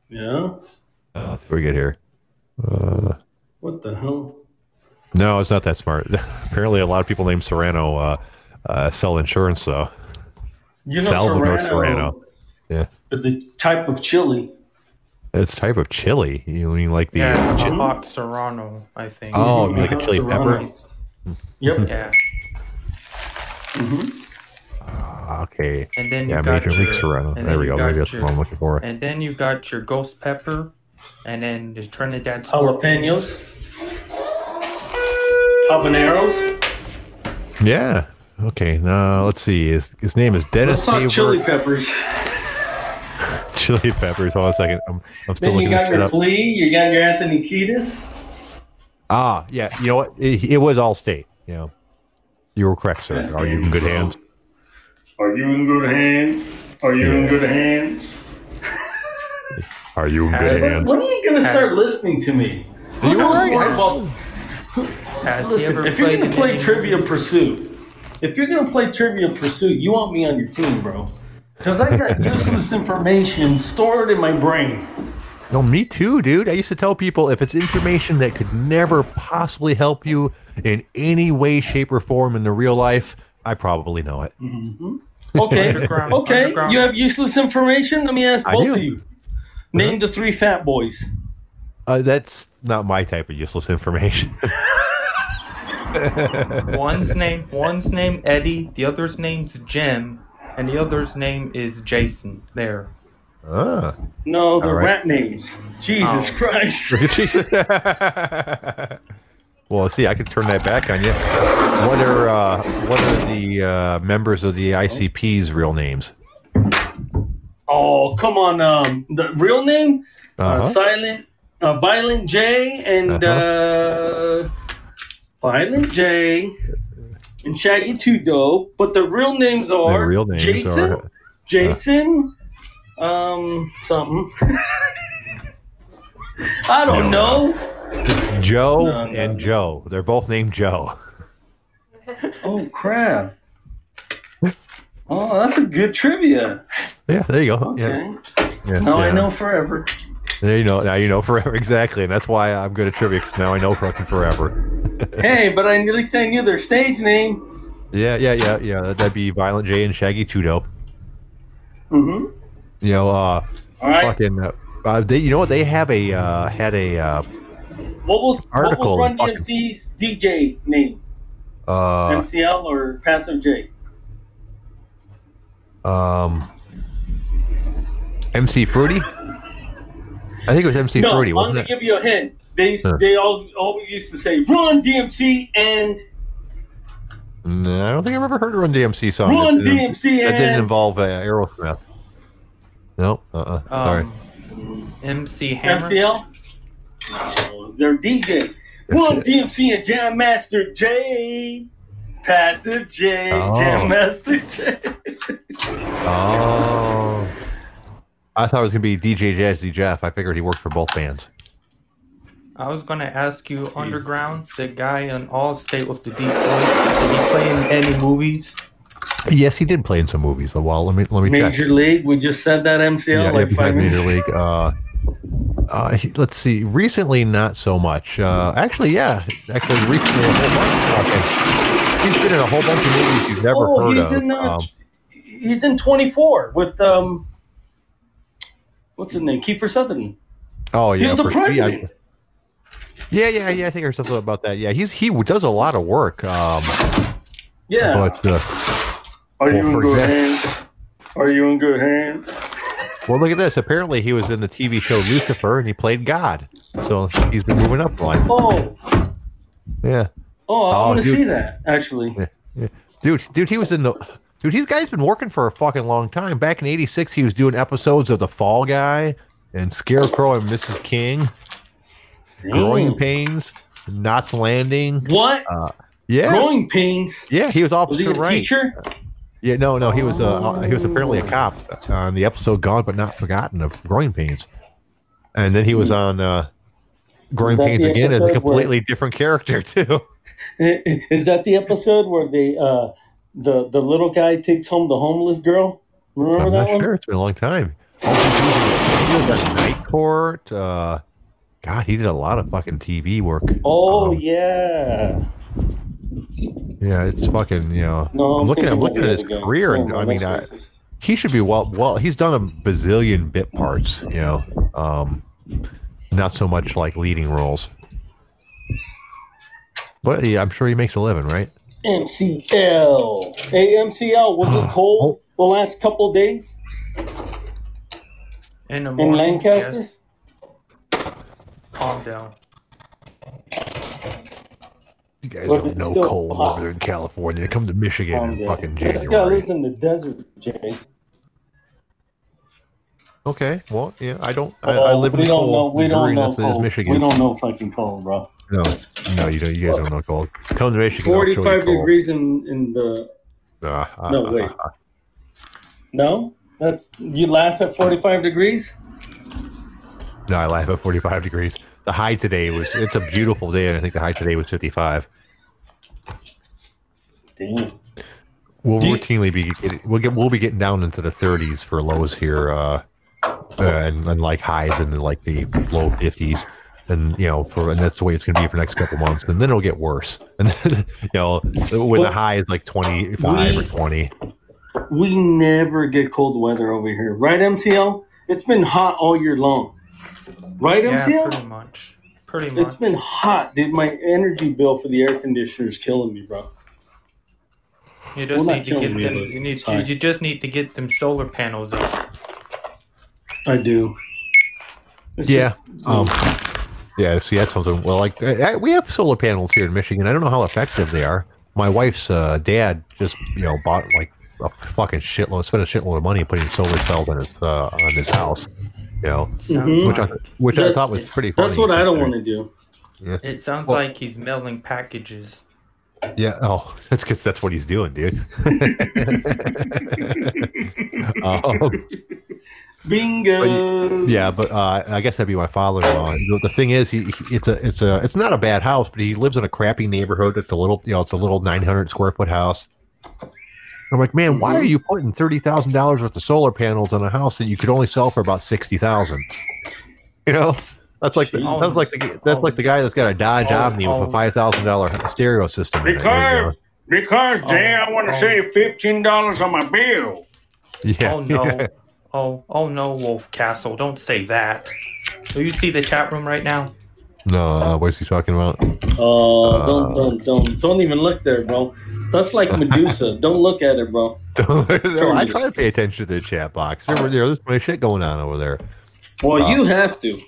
yeah. Uh, let's forget here. Uh, what the hell? No, it's not that smart. Apparently, a lot of people named Serrano uh, uh, sell insurance, though. You know, Salvador Serrano, Serrano. Yeah. Is a type of chili. It's type of chili. You mean like the yeah, chili? hot Serrano? I think. Oh, like a chili Serrano. pepper. Yep. Yeah. Mm-hmm. Uh, okay. And then you yeah, got Major your, Serrano. There we go. Maybe that's what I'm looking for. And then you got your ghost pepper, and then the Trinidad jalapenos, habaneros. Yeah. Okay. Now let's see. His his name is Dennis. Let's talk chili peppers. chili peppers. Hold on a second. I'm, I'm still then looking. You got your up. flea. You got your Anthony Kiedis. Ah, yeah. You know what? It, it was Allstate. You know, you were correct, sir. Are you in good hands? Are you in good hands? Are you yeah. in good hands? Are you in good hands? When are you going to start listening to me? Who you knows more about? Listen, if you're going to play Trivia Pursuit, if you're going to play Trivia Pursuit, you want me on your team, bro. Because I got useless information stored in my brain. No, me too, dude. I used to tell people if it's information that could never possibly help you in any way, shape, or form in the real life, I probably know it. Mm-hmm. Okay, okay. You have useless information. Let me ask both of you. Name uh-huh. the three fat boys. Uh, that's not my type of useless information. one's name, one's name Eddie. The other's name's Jim, and the other's name is Jason. There. Ah. No, the right. rat names. Jesus oh. Christ. well, see, I can turn that back on you. What are uh, what are the uh, members of the ICP's real names? Oh, come on. Um, the real name? Uh, uh-huh. Uh, silent, uh, Violent J and uh-huh. uh, Violent J and Shaggy Two Dope, but the real names are real names Jason, are, uh, Jason, um, something. I don't know. Joe no, no, and no. Joe. They're both named Joe. Oh crap! Oh, that's a good trivia. Yeah, there you go. Okay. Yeah. yeah now yeah. I know forever. There you know. Now you know forever exactly, and that's why I'm good at trivia because now I know fucking forever. hey, but I, at least I knew their stage name. Yeah, yeah, yeah, yeah. That'd be Violent J and Shaggy Two Dope. Mm-hmm. You know, uh, right. fucking. Uh, uh, they, you know what? They have a uh, had a uh, What was Article, what was Run fucking- DMC's DJ name? uh, MCL or Passive J? um, MC Fruity. I think it was MC no, Fruity, I'm gonna give you a hint. They Huh. they all always used to say Run DMC and No, I don't think I've ever heard a Run DMC song. Run that, DMC that didn't involve uh, Aerosmith. No, uh, uh sorry. Um, MC Hammer. MCL. No, they're DJ. Run DMC and Jam Master Jay. Passive J. Oh. Jam Master Jay. Oh, I thought it was gonna be DJ Jazzy Jeff. I figured he worked for both bands. I was gonna ask you, OtherGround, the guy in Allstate with the deep voice, did he play in any movies? Yes, he did play in some movies. Well, let me let me check. Major League. We just said that MCL yeah, like yeah, five minutes. Major League. Uh, uh, he- let's see. Recently, not so much. Uh, actually, yeah. Actually, recently, a whole bunch. Okay. He's been in a whole bunch of movies you've never Oh, heard he's of. in, uh, um, He's in 24 with um, what's his name? Kiefer Sutherland. oh yeah, He's the for- president. yeah, yeah, yeah. I think there's something about that. Yeah, he's he does a lot of work. Um, Yeah. but uh, Are you in good example- hands? Are you in good hands? well, look at this. Apparently, he was in the TV show Lucifer, and he played God. So he's been moving up life. Oh, Yeah. oh, I Oh, want to see that actually. Yeah, Dude, dude, he was in the. Dude, these guys been working for a fucking long time. Back in '86, he was doing episodes of The Fall Guy and Scarecrow and Mrs. King, Growing Pains, Knots Landing. What? Uh, yeah, Growing pains. yeah, he was Was he Right. teacher? Yeah, no, no, he was uh, he was apparently a cop on the episode "Gone but Not Forgotten" of Growing Pains, and then he was on uh, Growing Hmm. Pains the again as a completely different character too. Is that the episode where they uh the the little guy takes home the homeless girl? Remember I'm that not one? sure. It's been a long time. Oh, he was on Night Court. Uh, God, he did a lot of fucking TV work. Oh Um, yeah. Yeah, it's fucking. You know, No, I'm looking. I'm looking at his the career, Oh, and no, I mean, I, he should be well. Well, he's done a bazillion bit parts. You know, um, not so much like leading roles. But yeah, I'm sure he makes a living, right? MCL. Hey, MCL, was it cold the last couple of days In the in morning. Lancaster? Calm down. You guys But don't know cold hot. over there in California. Come to Michigan Calm in down. fucking This guy January. lives in the desert, Jay. Okay, well, yeah, I don't. I, I live in we the don't know. cold, We don't know dreariness that is cold. Michigan. We don't know fucking cold, bro. No, no, you don't. You guys don't know cold. Come to Michigan. I'll show you Forty-five cold. degrees in in the Uh, uh, No, uh, wait. uh, no. That's you laugh at forty-five degrees. no, I laugh at 45 degrees. The high today was. It's a beautiful day, and I think the high today was 55. Damn. We'll Do routinely be getting, we'll get we'll be getting down into the 30s for lows here, uh, uh, and, and like highs in the, like the low 50s, and you know for and that's the way it's going to be for the next couple months, and then it'll get worse, and then you know when the high is like 25 or 20. We never get cold weather over here, right, MCL? It's been hot all year long, right, Yeah, MCL? pretty much. Pretty much. It's been hot, dude. My energy bill for the air conditioner is killing me, bro. You just Well, not need to get me, them. You need. it's You, just need to get them solar panels up. I do. It's Yeah, just- um, yeah. See, that's something. Well, like uh, we have solar panels here in Michigan. I don't know how effective they are. My wife's uh, dad just you know bought like a fucking shitload, spent a shitload of money putting solar cells on his uh, on his house. You know, Sounds Mhm. which I which I thought was pretty. Funny That's what I don't want to do. it sounds Well- like he's mailing packages. Yeah. Oh, that's because that's what he's doing, dude. um, Bingo. Yeah, but uh, I guess that'd be my father-in-law. The, the thing is, he, he- it's a it's a it's not a bad house, but he lives in a crappy neighborhood. It's a little you know it's a little nine hundred square foot house. I'm like, man, why are you putting thirty thousand dollars worth of solar panels on a house that you could only sell for about sixty thousand? You know, that's like the, that's like the that's like the guy that's got a Dodge oh, Omni oh. with a oh. five thousand dollar stereo system. Because because Jay, I want to oh, save fifteen dollars on my bill. Yeah. Oh no. Yeah. Oh oh no, Wolf Castle! Don't say that. Do you see the chat room right now? No, uh, what's he talking about? Oh, uh, don't don't don't don't even look there, bro. That's like Medusa. don't look at it, bro. no, I try to pay attention to the chat box. There, there's plenty of shit going on over there. Well, uh, you have to.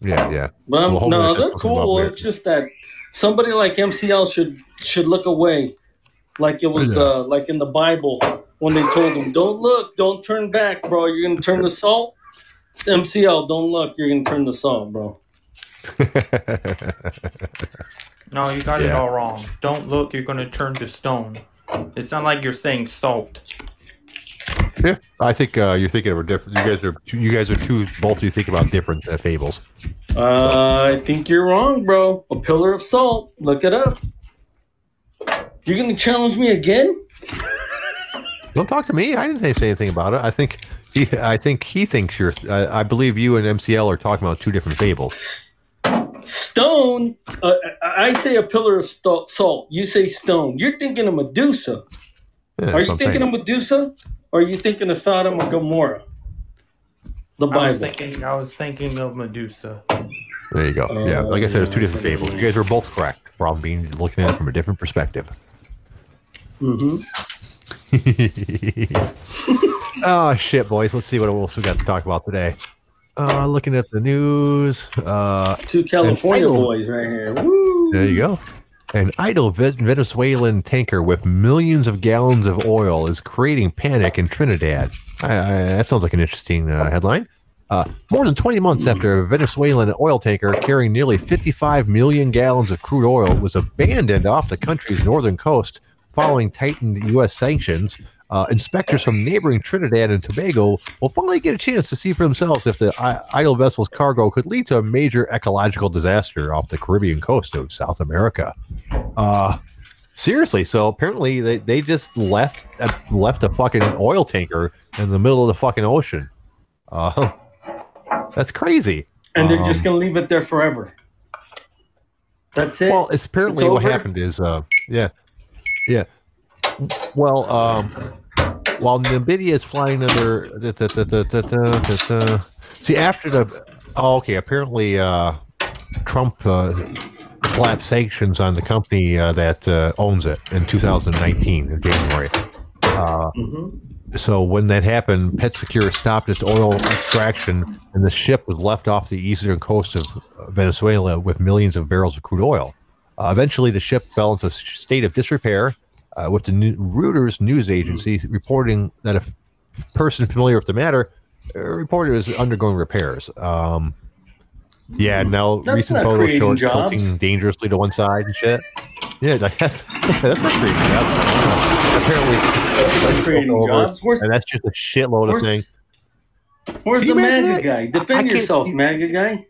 Yeah, yeah. But well, no, they're cool. It's just that somebody like MCL should should look away, like it was uh, like in the Bible when they told him, "Don't look, don't turn back, bro. You're gonna turn to salt." It's MCL, don't look. You're gonna turn to salt, bro. no, you got yeah. it all wrong. Don't look, you're going to turn to stone. It's not like you're saying salt. Yeah, I think uh, you're thinking of a different. You guys are you guys are two. Both you think about different uh, fables. Uh, I think you're wrong, bro. A pillar of salt. Look it up. You're gonna challenge me again? Don't talk to me. I didn't say anything about it. I think he. I think he thinks you're. I believe you and MCL are talking about two different fables. Stone, uh, I say a pillar of salt. You say stone. You're thinking of Medusa. Yeah, are you thinking of Medusa? Or are you thinking of Sodom or Gomorrah? The Bible. I was thinking. I was thinking of Medusa. There you go. Uh, yeah, like I said, it's two different fables. You guys are both correct. Problem being looking at it from a different perspective. Mm-hmm. oh shit, boys! Let's see what else we got to talk about today. Uh, looking at the news. Uh, Two California idle, boys right here. Woo. There you go. An idle Venezuelan tanker with millions of gallons of oil is creating panic in Trinidad. I, I, that sounds like an interesting uh, headline. Uh, more than 20 months after a Venezuelan oil tanker carrying nearly 55 million gallons of crude oil was abandoned off the country's northern coast following tightened U.S. sanctions, uh, inspectors from neighboring Trinidad and Tobago will finally get a chance to see for themselves if the idle vessel's cargo could lead to a major ecological disaster off the Caribbean coast of South America. Uh, seriously, so apparently they, they just left uh, left a fucking oil tanker in the middle of the fucking ocean. Uh, that's crazy. And they're um, just going to leave it there forever. That's it. Well, it's apparently it's what happened is, uh, yeah, yeah. Well, um, while NVIDIA is flying under. see, after the. Oh, okay. Apparently, uh, Trump uh, slapped sanctions on the company uh, that uh, owns it in 2019 in January. Uh, mm-hmm. So when that happened, PetroSucre stopped its oil extraction, and the ship was left off the eastern coast of Venezuela with millions of barrels of crude oil. Uh, eventually, the ship fell into a state of disrepair uh, with the new, Reuters news agency reporting that a person familiar with the matter uh, reported was undergoing repairs. Um, yeah, now that's recent photos show it tilting dangerously to one side and shit. Yeah, that's that's not creating jobs. Apparently, that's creating jobs. Where's, and that's just a shitload of thing. Where's the MAGA guy? Defend yourself, MAGA guy.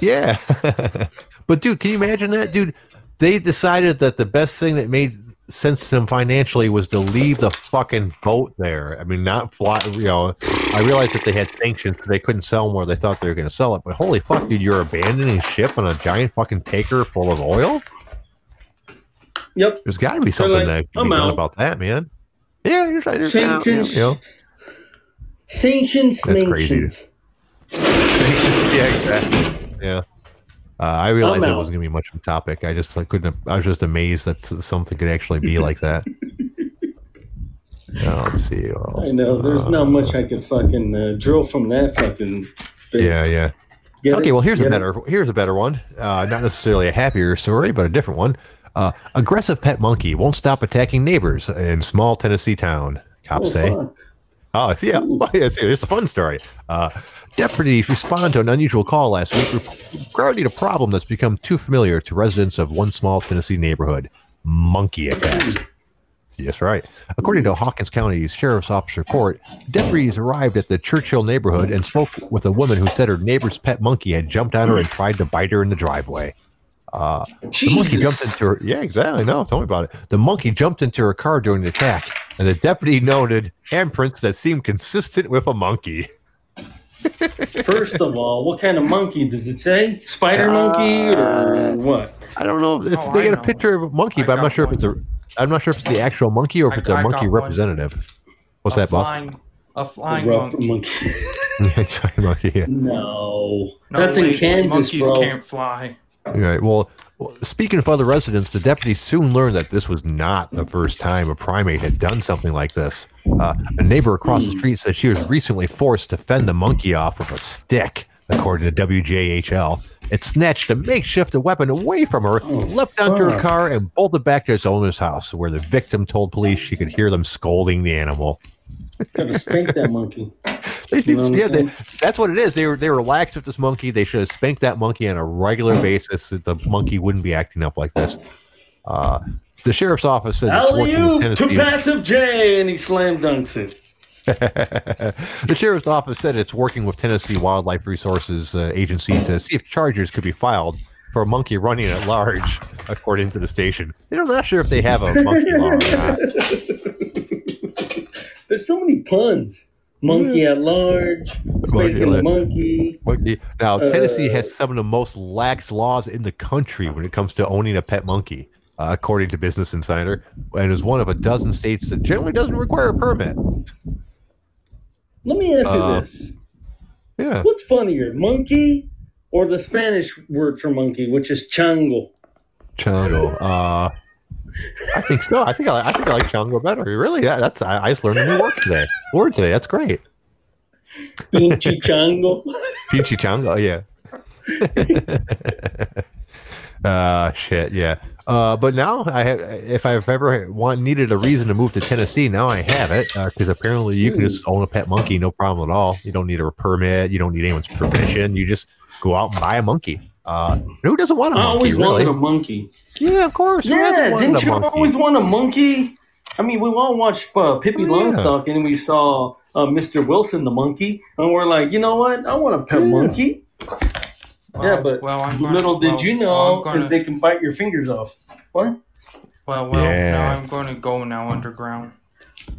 Yeah, but dude, can you imagine that, dude? They decided that the best thing that made sense to them financially was to leave the fucking boat there. I mean, not fly. You know, I realized that they had sanctions, so they couldn't sell more. They thought they were going to sell it, but holy fuck, dude, you're abandoning ship on a giant fucking tanker full of oil. Yep. There's got to be something like, that can be done about that, man. Yeah, you're trying to sanctions. You know. Sanctions. That's crazy. Sanctions. Yeah, exactly. Yeah. Uh, I realized it wasn't going to be much of a topic. I just I couldn't. I was just amazed that something could actually be like that. Now, let's see. I know. There's uh, not much I could fucking uh, drill from that fucking. Thing. Yeah, yeah. Get okay, it? well here's Get a better it? here's a better one. Uh, not necessarily a happier story, but a different one. Uh, aggressive pet monkey won't stop attacking neighbors in small Tennessee town. Cops oh, say. Fuck. Oh, yeah. It's, it's a fun story. Uh, deputies respond to an unusual call last week regarding a problem that's become too familiar to residents of one small Tennessee neighborhood monkey attacks. Yes, right. According to Hawkins County Sheriff's Office report, deputies arrived at the Church Hill neighborhood and spoke with a woman who said her neighbor's pet monkey had jumped on her and tried to bite her in the driveway. Uh, the monkey jumped into her. Yeah, exactly. No, tell me about it. The monkey jumped into her car during the attack, and the deputy noted handprints that seemed consistent with a monkey. First of all, what kind of monkey does it say? Spider monkey or uh, what? I don't know. It's, oh, they got a picture of a monkey, I but I'm not sure one. if it's a. I'm not sure if it's the actual monkey or if it's a monkey representative. One. What's a that, flying, boss? A flying monkey. monkey. monkey yeah. No, no, that's wait, in Kansas, monkeys bro. can't fly. Right. Well, well, speaking of other residents, the deputy soon learned that this was not the first time a primate had done something like this. Uh, a neighbor across the street said she was recently forced to fend the monkey off with a stick, according to WJHL. It snatched a makeshift weapon away from her, oh, leapt onto her car, and bolted back to its owner's house, where the victim told police she could hear them scolding the animal. Gotta spank that monkey. They, you know yeah, they, that's what it is. They were they relaxed with this monkey. They should have spanked that monkey on a regular basis. So the monkey wouldn't be acting up like this. Uh, the sheriff's office says alley to passive J, and he slam dunks it. the sheriff's office said it's working with Tennessee Wildlife Resources uh, Agency to see if charges could be filed for a monkey running at large, according to the station. They're not sure if they have a monkey law or not. There's so many puns. Monkey at large, spanking the monkey. monkey. Now, Tennessee uh, has some of the most lax laws in the country when it comes to owning a pet monkey, uh, according to Business Insider, and is one of a dozen states that generally doesn't require a permit. Let me ask you uh, this. Yeah. What's funnier, monkey or the Spanish word for monkey, which is chango? Chango. Uh, I think so. I think I, I think I like chango better. Really? Yeah, that's I, I just learned a new word today. Word today. That's great. Pinchy chango. Pinchy chango. Yeah. uh shit. Yeah. Uh, but now I have, if I've ever want needed a reason to move to Tennessee, now I have it because uh, apparently you can just own a pet monkey, no problem at all. You don't need a permit, you don't need anyone's permission. You just go out and buy a monkey. Uh, who doesn't want a monkey? I always really? wanted a monkey. Yeah, of course. Yeah, didn't you monkey? always want a monkey? I mean, we all watched uh, Pippi oh, Longstocking yeah. and we saw uh, Mr. Wilson the monkey, and we're like, you know what? I want a pet yeah. monkey. Well, yeah, but well, gonna, little did well, you know, because gonna... they can bite your fingers off. What? Well, well, yeah. now I'm going to go now OtherGround.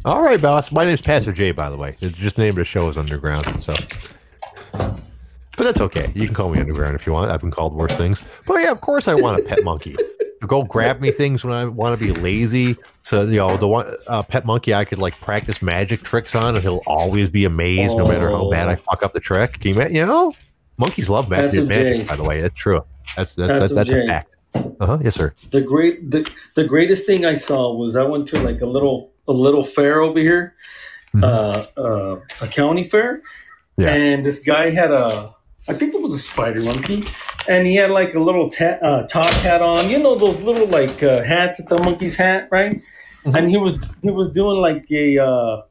All right, boss. My name's Pastor J, by the way. It's just the name of the show is OtherGround, so. But that's okay. You can call me OtherGround if you want. I've been called worse things. But yeah, of course I want a pet monkey. Go grab me things when I want to be lazy. So you know, the one uh, pet monkey I could like practice magic tricks on, and he'll always be amazed oh. no matter how bad I oh. fuck up the trick. Can you, you know, monkeys love magic. magic by the way, that's true. That's that's, that's, that's a fact. Uh huh. Yes, sir. The great the, the greatest thing I saw was I went to like a little a little fair over here, mm-hmm. uh, uh, a county fair, yeah. and this guy had a I think it was a spider monkey, and he had like a little ta- uh, top hat on. You know those little like uh, hats that the monkey's hat, right? Mm-hmm. And he was he was doing like a. Uh,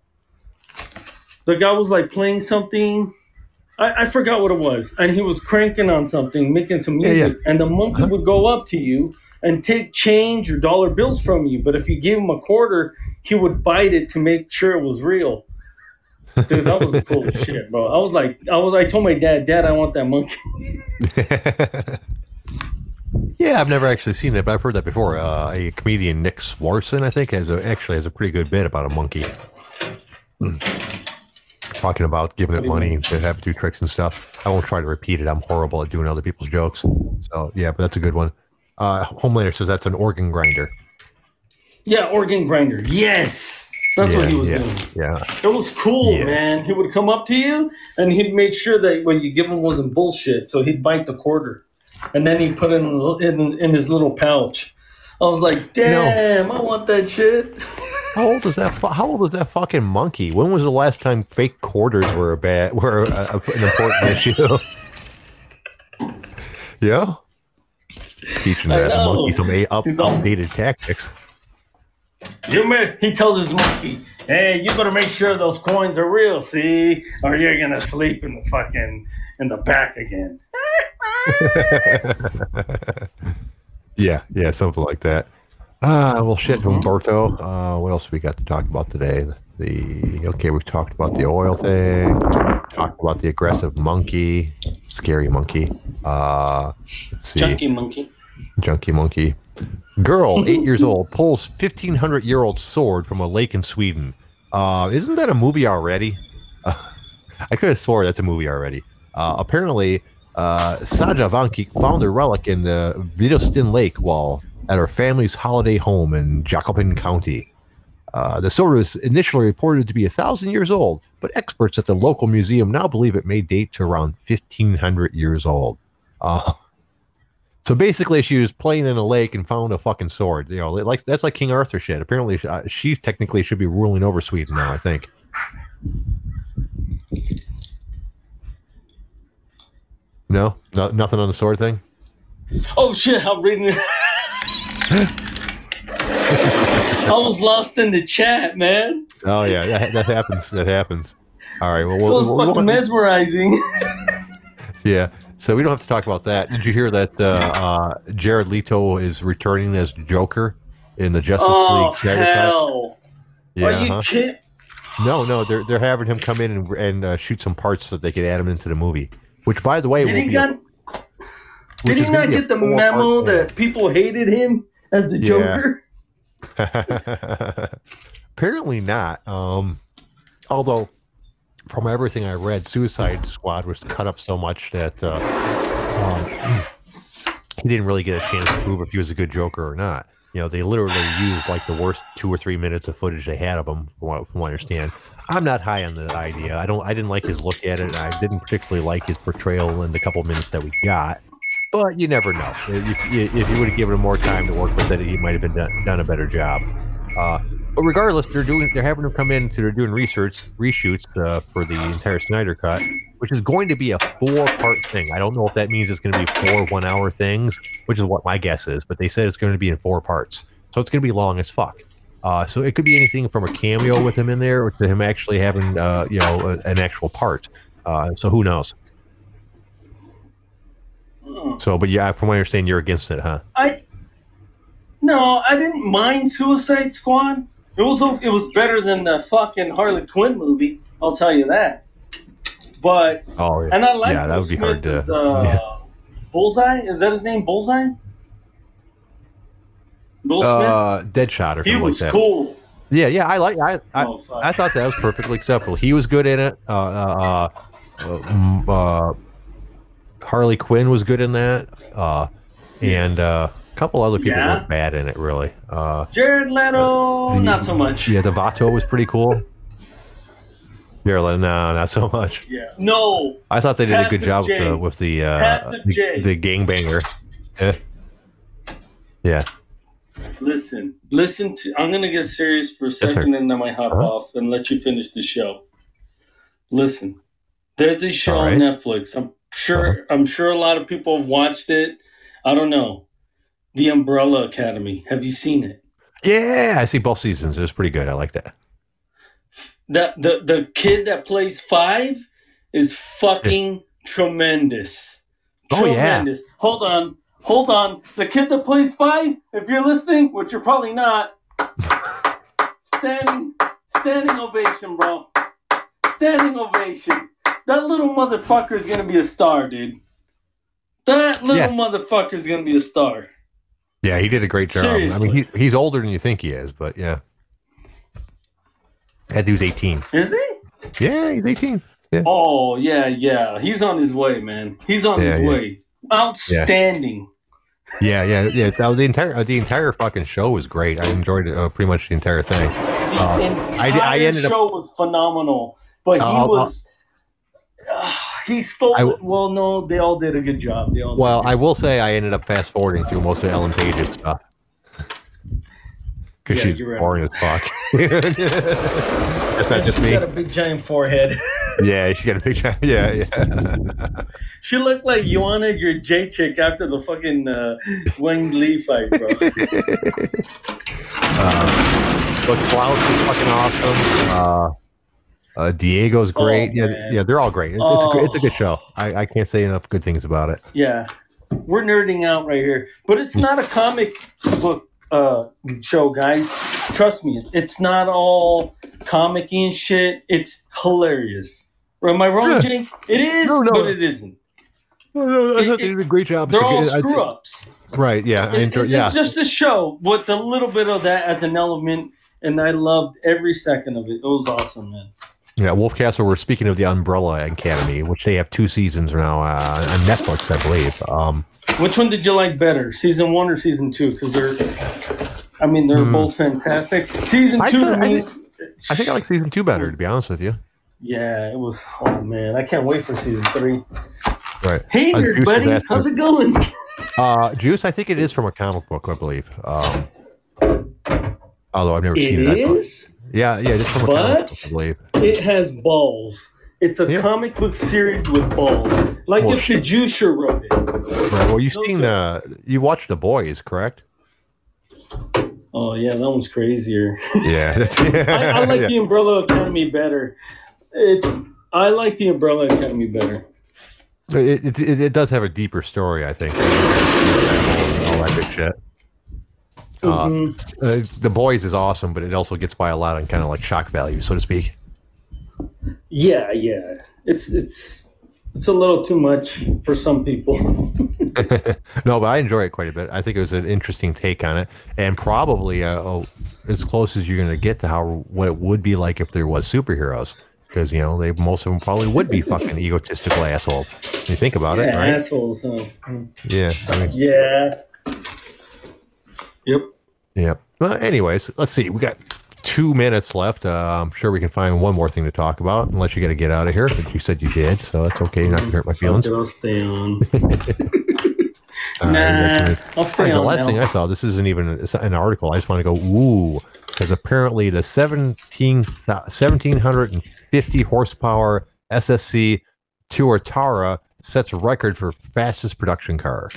the guy was like playing something. I, I, forgot what it was, and he was cranking on something, making some music, yeah, yeah. and the monkey uh-huh. would go up to you and take change or dollar bills from you. But if you gave him a quarter, he would bite it to make sure it was real. Dude, that was cool shit, bro. I was like, I was, I told my dad, Dad, I want that monkey. yeah, I've never actually seen it, but I've heard that before. Uh, a comedian, Nick Swardson, I think, has a, actually has a pretty good bit about a monkey. Talking about giving it money to have do tricks and stuff. I won't try to repeat it. I'm horrible at doing other people's jokes. So yeah, but that's a good one. Uh, Homelander says that's an organ grinder. Yeah, organ grinder. Yes. That's yeah, what he was yeah, doing. Yeah. It was cool, yeah. man. He would come up to you and he'd make sure that what you give him wasn't bullshit. So he'd bite the quarter. And then he'd put it in, in, in his little pouch. I was like, damn, I want that shit. How old is that? How old was that fucking monkey? When was the last time fake quarters were a bad were a, a, an important issue? yeah, teaching that monkey some up, outdated tactics. You he tells his monkey, "Hey, you better make sure those coins are real, see, or you're gonna sleep in the fucking in the back again." yeah, yeah, something like that. Ah, uh, well, shit, mm-hmm. Humberto. Uh, what else we got to talk about today? The okay, we've talked about the oil thing. Talked about the aggressive monkey, scary monkey. Uh, let's see, junkie monkey. Junkie monkey. Girl, eight years old, pulls 1500 year old sword from a lake in Sweden. Uh, isn't that a movie already? Uh, I could have swore that's a movie already. Uh, apparently, uh, Saga Vanecek found a relic in the Vidöstern Lake wall at her family's holiday home in Jönköping County. Uh, the sword was initially reported to be a thousand years old, but experts at the local museum now believe it may date to around 1500 years old. Uh, so basically, she was playing in a lake and found a fucking sword. You know, like that's like King Arthur shit. Apparently, uh, she technically should be ruling over Sweden now. I think. No, no, nothing on the sword thing. Oh shit! I'm reading it. I was lost in the chat, man. Oh yeah, that, that happens. That happens. All right. Well, it was we'll, fucking we'll, mesmerizing. yeah. So we don't have to talk about that. Did you hear that uh, uh, Jared Leto is returning as Joker in the Justice oh, League Snyder hell. Cut? Yeah. Are you uh-huh. kidding? No, no, they're they're having him come in and, and uh, shoot some parts so they could add him into the movie. Which, by the way, did he, got, a, did he not get the memo that people hated him as the Joker? Apparently not. Um, although, from everything I read, Suicide Squad was cut up so much that uh, um, he didn't really get a chance to prove if he was a good Joker or not. You know, they literally used like the worst two or three minutes of footage they had of him, from what, from what I understand. I'm not high on the idea. I don't. I didn't like his look at it. I didn't particularly like his portrayal in the couple minutes that we got. But you never know. If, if you would have given him more time to work with it, he might have been done, done a better job. Uh, but regardless, they're doing. They're having him come in. To, they're doing research reshoots uh, for the entire Snyder cut, which is going to be a four-part thing. I don't know if that means it's going to be four one-hour things, which is what my guess is. But they said it's going to be in four parts, so it's going to be long as fuck. Uh, so it could be anything from a cameo with him in there, or to him actually having, uh, you know, a, an actual part. Uh, so who knows? Hmm. So, but yeah, from what I understand, you're against it, huh? I no, I didn't mind Suicide Squad. It was it was better than the fucking Harley Quinn movie. I'll tell you that. But oh yeah, and I like yeah, that would be hard to. uh, yeah. Bullseye is that his name? Bullseye. Will uh, Deadshot or he was like cool. Yeah, yeah, I like. I I, oh, I thought that was perfectly acceptable. He was good in it. Uh, uh, uh, uh, Harley Quinn was good in that. Uh, and uh, couple other people yeah. were bad in it. Really. Uh, Jared Leto, the, not so much. Yeah, the Vato was pretty cool. Jared Leto, no, not so much. Yeah, no. I thought they did Passive a good job with the with the uh, the, the gangbanger. Yeah. Yeah. Listen, listen to. I'm gonna get serious for a second, yes, and then I might hop uh-huh. off and let you finish the show. Listen, there's a show right. on Netflix. I'm sure. Uh-huh. I'm sure a lot of people have watched it. I don't know. The Umbrella Academy. Have you seen it? Yeah, I see both seasons. It was pretty good. I like that. That the the kid that plays five is fucking oh, yeah. tremendous. Oh tremendous. yeah. Hold on. Hold on. The kid that plays five, if you're listening, which you're probably not, standing, standing ovation, bro. Standing ovation. That little motherfucker is gonna be a star, dude. That little yeah. motherfucker is gonna be a star. Yeah, he did a great job. Seriously. I mean, he, he's older than you think he is, but yeah. That dude's 18. Is he? Yeah, he's 18. Yeah. Oh, yeah, yeah. He's on his way, man. He's on yeah, his yeah. way. Outstanding. Yeah, yeah, yeah. The entire uh, the entire fucking show was great. I enjoyed uh, pretty much the entire thing. The uh, entire I, I ended show up, was phenomenal, but he uh, was. Uh, he stole. I, well, no, they all did a good job. They all. Well, I will say I ended up fast forwarding through most of Ellen Page's stuff because yeah, she's boring as fuck. That's not just me. Got a big giant forehead. yeah, she got a big giant. Yeah, yeah. she looked like you wanted your J chick after the fucking uh, Lee fight, bro. uh, but Klaus is fucking awesome. Uh, uh, Diego's oh, great. Oh, yeah, yeah, they're all great. It's, oh. it's, a, it's a good show. I, I can't say enough good things about it. Yeah, we're nerding out right here, but it's not a comic book uh, show, guys. Trust me, it's not all comic and shit. It's hilarious. Am I wrong, yeah. Jake? It is, no, no. but it isn't. No, no, I thought they did a great job. They're all screw ups. Right? Yeah, it, enjoy, yeah. It's just a show with a little bit of that as an element, and I loved every second of it. It was awesome, man. Yeah, Wolf Castle. We're speaking of the Umbrella Academy, which they have two seasons now uh, on Netflix, I believe. Um, which one did you like better, season one or season two? Because they're, I mean, they're mm. both fantastic. Season two I, to me, I, I think I like season two better, to be honest with you. Yeah, it was. Oh man, I can't wait for season three. Right. Hey, uh, nerd buddy, how's it going? Uh, Juice, I think it is from a comic book, I believe. Um, although I've never it seen it. It is. Yeah, yeah, it's from a but comic book, I believe. It has balls. It's a yeah. comic book series with balls, like well, if the Juicer wrote it. Right. Well, you've seen the, you watched The Boys, correct? Oh yeah, that one's crazier. Yeah, that's, yeah. I, I, like yeah. the Umbrella Academy better. It's I like the Umbrella Academy better. It, it, it does have a deeper story, I think. All that big shit. Uh, mm-hmm. uh, the boys is awesome, but it also gets by a lot on kind of like shock value, so to speak. Yeah, yeah, it's it's it's a little too much for some people. no, but I enjoy it quite a bit. I think it was an interesting take on it, and probably uh, oh, as close as you're going to get to how what it would be like if there was superheroes because you know they most of them probably would be fucking egotistical assholes. You think about yeah, it, right? Assholes. Huh? Yeah. I mean, yeah. Yep. Yep. Well, anyways, let's see. We got two minutes left. Uh, I'm sure we can find one more thing to talk about, unless you got to get out of here. But you said you did, so that's okay. You're not going to hurt my feelings. I'll stay on. Uh, nah, I'll stay on. The last now. thing I saw, this isn't even an article. I just want to go, ooh, because apparently the 17, 1700 50 horsepower SSC Tuatara sets record for fastest production car.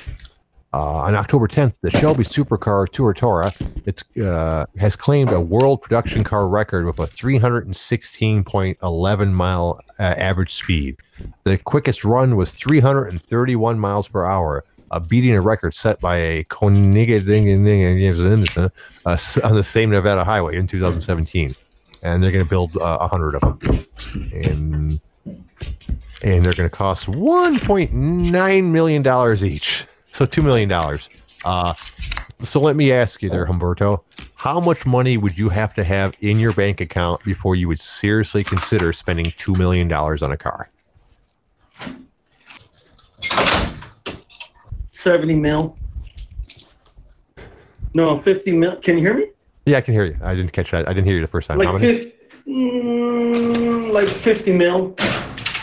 Uh, on October 10th, the Shelby supercar Tuatara it's, uh, has claimed a world production car record with a 316.11 mile uh, average speed. The quickest run was 331 miles per hour, uh, beating a record set by a Koenigsegg on the same Nevada highway in 2017 and they're going to build uh, uh, hundred of them, and and they're going to cost 1.9 million dollars each, so two million dollars. Uh, so let me ask you there, Humberto, how much money would you have to have in your bank account before you would seriously consider spending two million dollars on a car? Seventy mil. No, fifty mil. Can you hear me? Yeah, I can hear you. I didn't catch that. I didn't hear you the first time. Like, 50, mm, like 50 mil.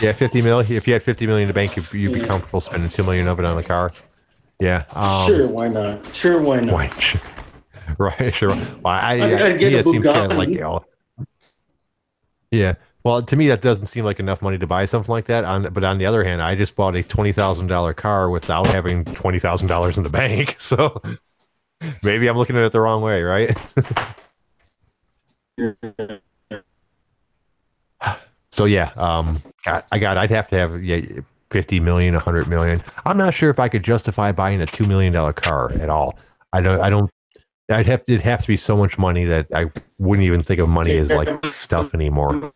Yeah, 50 mil. If you had 50 million in the bank, you'd, you'd be comfortable spending 2 million of it on the car. Yeah. Um, sure, why not? Sure, why not? Why, sure. Right, sure. Well, I, I, I to me, it seems kind of like, you know, yeah. Well, to me, that doesn't seem like enough money to buy something like that. On, but on the other hand, I just bought a twenty thousand dollar car without having twenty thousand dollars in the bank. So Maybe I'm looking at it the wrong way, right? so yeah, um, I got. I'd have to have yeah, fifty million, a hundred million. I'm not sure if I could justify buying a two million dollar car at all. I don't. I don't. I'd have. It'd have to be so much money that I wouldn't even think of money as like stuff anymore.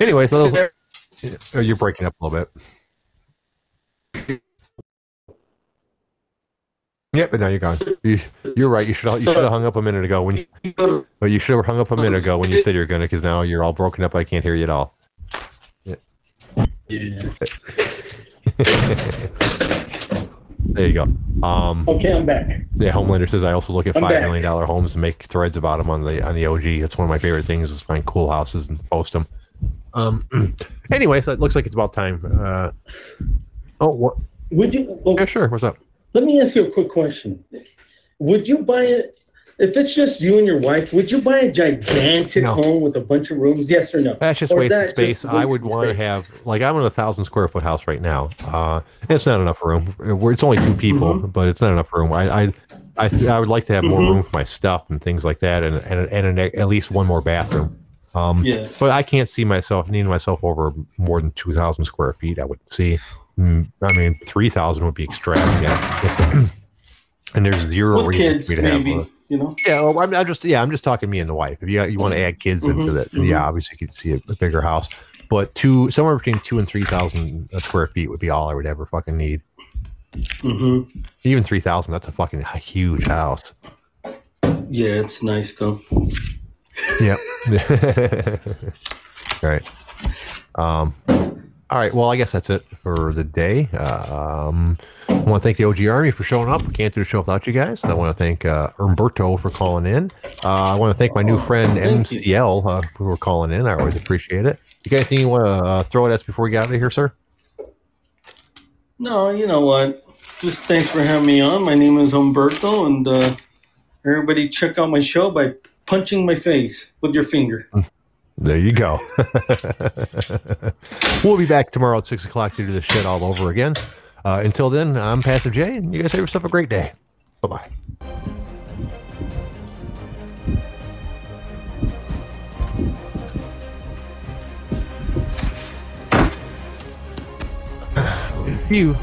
anyway, so those, oh, you're breaking up a little bit. Yeah, but now you're gone. You, are right. You should you should have hung up a minute ago when you, you should have hung up a minute ago when you said you're gonna because now you're all broken up. I can't hear you at all. Yeah. yeah. there you go. Um, okay, I'm back. Yeah, Homelander says I also look at I'm five back. million dollar homes and make threads about them on the on the OG. It's one of my favorite things is find cool houses and post them. Um. anyway, so it looks like it's about time. Uh, oh, what? Would you? Oh, yeah, sure. What's up? Let me ask you a quick question. Would you buy it if it's just you and your wife? Would you buy a gigantic no. home with a bunch of rooms? Yes or no? That's just wasted space. I would want to have like I'm in a thousand square foot house right now. Uh, it's not enough room. It's only two people, mm-hmm. but it's not enough room. I I I, th- I would like to have more mm-hmm. room for my stuff and things like that, and and, and an, at least one more bathroom. Um, yeah. But I can't see myself needing myself over more than two thousand square feet. I would see. Mm, I mean, three thousand would be extravagant. and there's zero With reason kids, for me to maybe, have. A, you know. Yeah, well, I'm, I'm, just yeah, I'm just talking me and the wife. If you you want to add kids mm-hmm, into that, mm-hmm. yeah, obviously you could see a, a, bigger house. But two somewhere between two and three thousand square feet would be all I would ever fucking need. Mm-hmm. Even three thousand, that's a fucking huge house. Yeah, it's nice though. Yep. all right. Um, all right. Well, I guess that's it for the day. Um, I want to thank the OG Army for showing up. We Can't do the show without you guys. I want to thank uh, Umberto for calling in. Uh, I want to thank my new friend MCL uh, who are calling in. I always appreciate it. You guys, anything you want to uh, throw at us before we get out of here, sir? No, you know what? Just thanks for having me on. My name is Umberto, and uh, everybody check out my show by punching my face with your finger. There you go. we'll be back tomorrow at 6 o'clock to do this shit all over again. Uh, until then, I'm Passive J, and you guys have yourself a great day. Bye bye. you